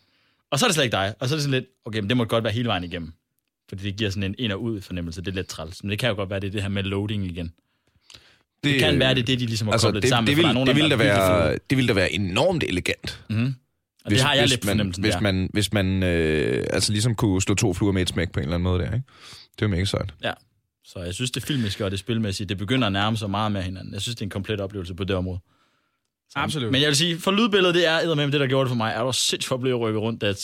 Og så er det slet ikke dig. Og så er det sådan lidt, okay, men det må godt være hele vejen igennem. Fordi det giver sådan en ind- og ud fornemmelse. Det er lidt træls. Men det kan jo godt være, det er det her med loading igen. Det, det kan være, det er det, de ligesom har altså, koblet det, sammen. det, vil, der nogen det, af dem, vil da der er være, det vil da være enormt elegant. Mhm. Og det har jeg lidt man, fornemmelsen hvis der. man, hvis man øh, altså ligesom kunne slå to fluer med et smæk på en eller anden måde der, ikke? Det er jo mega sejt. Ja. Så jeg synes, det filmiske og det spilmæssige, det begynder at nærme sig meget med hinanden. Jeg synes, det er en komplet oplevelse på det område. Så, Absolut. Men jeg vil sige, for lydbilledet, det er med det, der gjorde det for mig. Er du sindssygt for at blive rykket rundt, da jeg.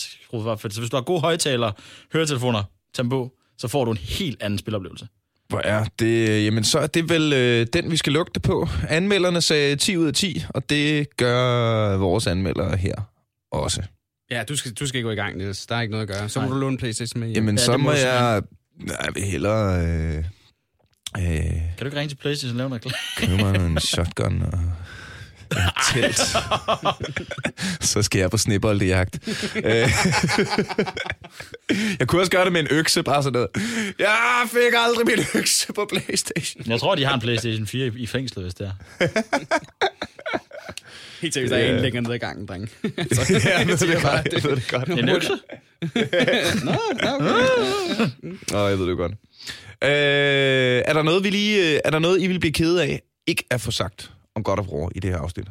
Så hvis du har gode højtalere, høretelefoner, på, så får du en helt anden spiloplevelse. Hvor er det? Jamen, så er det vel øh, den, vi skal lugte på. Anmelderne sagde 10 ud af 10, og det gør vores anmeldere her også. Ja, du skal, du skal gå i gang, Niels. Der er ikke noget at gøre. Så må Nej. du låne Playstation med hjem. Jamen, Ja, så må jeg... Nej, jeg vil hellere øh, øh, Kan du ikke ringe til Playstation og lave noget købe mig en shotgun og (laughs) telt. så skal jeg på snibboldjagt. Øh, jeg kunne også gøre det med en økse, bare sådan noget. Jeg fik aldrig min økse på Playstation. Jeg tror, de har en Playstation 4 i, fængslet, hvis det er. Helt seriøst, der er en længere ned ad gangen, dreng. (laughs) ja, jeg ved det godt. Jeg ved det godt. En økse? Nå, nå, okay. Nå, jeg ved det godt. Øh, er, der noget, vi lige, øh, er der noget, I vil blive ked af, ikke at få sagt om God of War i det her afsnit?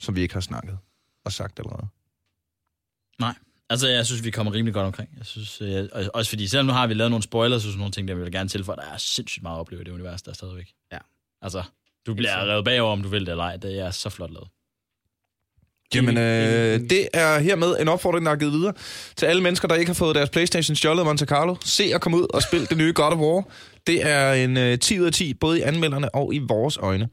Som vi ikke har snakket og sagt allerede. Nej. Altså, jeg synes, vi kommer rimelig godt omkring. Jeg synes, øh, og- også fordi, selvom nu har vi lavet nogle spoilers og sådan nogle ting, der vil jeg gerne tilføje, der er sindssygt meget at opleve i det univers, der er stadigvæk. Ja. Altså, du bliver revet bagover, om du vil det eller ej. Det er så flot lavet. Jamen, øh, det er hermed en opfordring, der er givet videre til alle mennesker, der ikke har fået deres Playstation stjålet i Monte Carlo. Se at komme ud og spille det nye God of War. Det er en øh, 10 ud af 10, både i anmelderne og i vores øjne.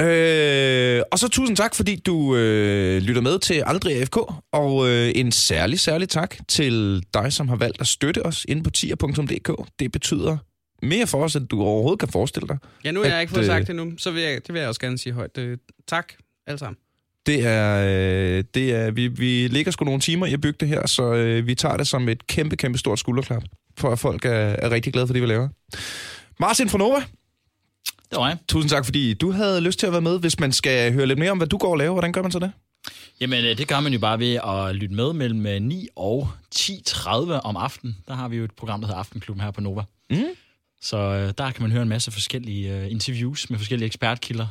Øh, og så tusind tak, fordi du øh, lytter med til Aldrig AFK, og øh, en særlig, særlig tak til dig, som har valgt at støtte os inde på tier.dk. Det betyder mere for os, end du overhovedet kan forestille dig. Ja, nu har jeg ikke fået øh, sagt det nu, så vil jeg, det vil jeg også gerne sige højt. Øh, tak, alle sammen. Det er, øh, det er vi, vi ligger sgu nogle timer i at bygge det her, så øh, vi tager det som et kæmpe, kæmpe stort skulderklap, for at folk er, er rigtig glade for det, vi laver. Martin fra Nova, Det var jeg. tusind tak, fordi du havde lyst til at være med. Hvis man skal høre lidt mere om, hvad du går og laver, hvordan gør man så det? Jamen, øh, det gør man jo bare ved at lytte med mellem øh, 9 og 10.30 om aftenen. Der har vi jo et program, der hedder Aftenklubben her på Nova. Mm. Så øh, der kan man høre en masse forskellige øh, interviews med forskellige ekspertkilder.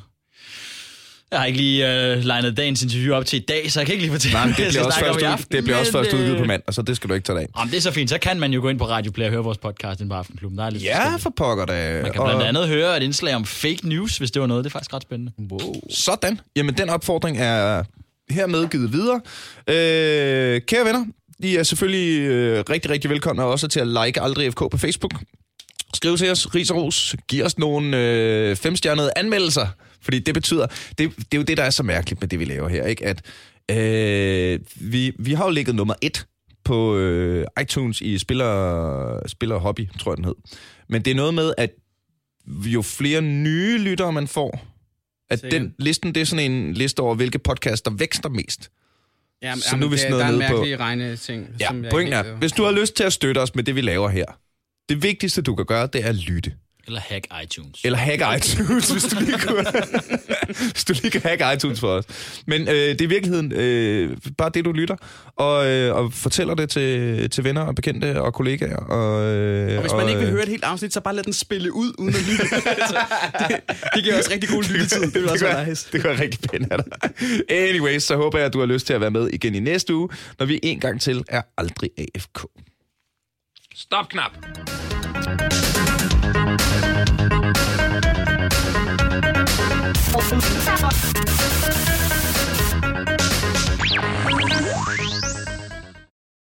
Jeg har ikke lige øh, legnet dagens interview op til i dag, så jeg kan ikke lige fortælle, Nej, det bliver også først, i ud, aften, det bliver også først udgivet på øh, mandag, så det skal du ikke tage af. Jamen, det er så fint. Så kan man jo gå ind på Radio Play og høre vores podcast inde på Aftenklubben. Der er lidt Ja, for pokker da. Man kan blandt andet høre et indslag om fake news, hvis det var noget. Det er faktisk ret spændende. Wow. Sådan. Jamen, den opfordring er hermed givet videre. Øh, kære venner, I er selvfølgelig øh, rigtig, rigtig velkomne også til at like Aldrig FK på Facebook. Skriv til os, ris og ros. Giv os nogle øh, femstjernede anmeldelser. Fordi det betyder, det, det er jo det, der er så mærkeligt med det, vi laver her, ikke? At øh, vi, vi har jo ligget nummer et på øh, iTunes i spiller, spiller hobby, tror jeg den hed. Men det er noget med, at jo flere nye lyttere man får, at Sikkert. den listen, det er sådan en liste over, hvilke podcaster vækster mest. Jamen, Så jamen, nu er vi sådan noget der er nede på- regne ting. Ja, som pointen er, hvis du har lyst til at støtte os med det, vi laver her, det vigtigste, du kan gøre, det er at lytte. Eller hack iTunes. Eller hack (laughs) iTunes, hvis du lige kunne. hvis du lige kan hack iTunes for os. Men øh, det er i virkeligheden øh, bare det, du lytter, og, øh, og fortæller det til, til venner og bekendte og kollegaer. Og, øh, Og hvis man ikke vil høre et helt afsnit, så bare lad den spille ud, uden at lytte. (laughs) altså, det, det giver også rigtig god lyttetid. Det vil også det, være gør, nice. det gør rigtig pænt af dig. Anyways, så håber jeg, at du har lyst til at være med igen i næste uge, når vi en gang til er aldrig AFK. Stop knap. Thank you.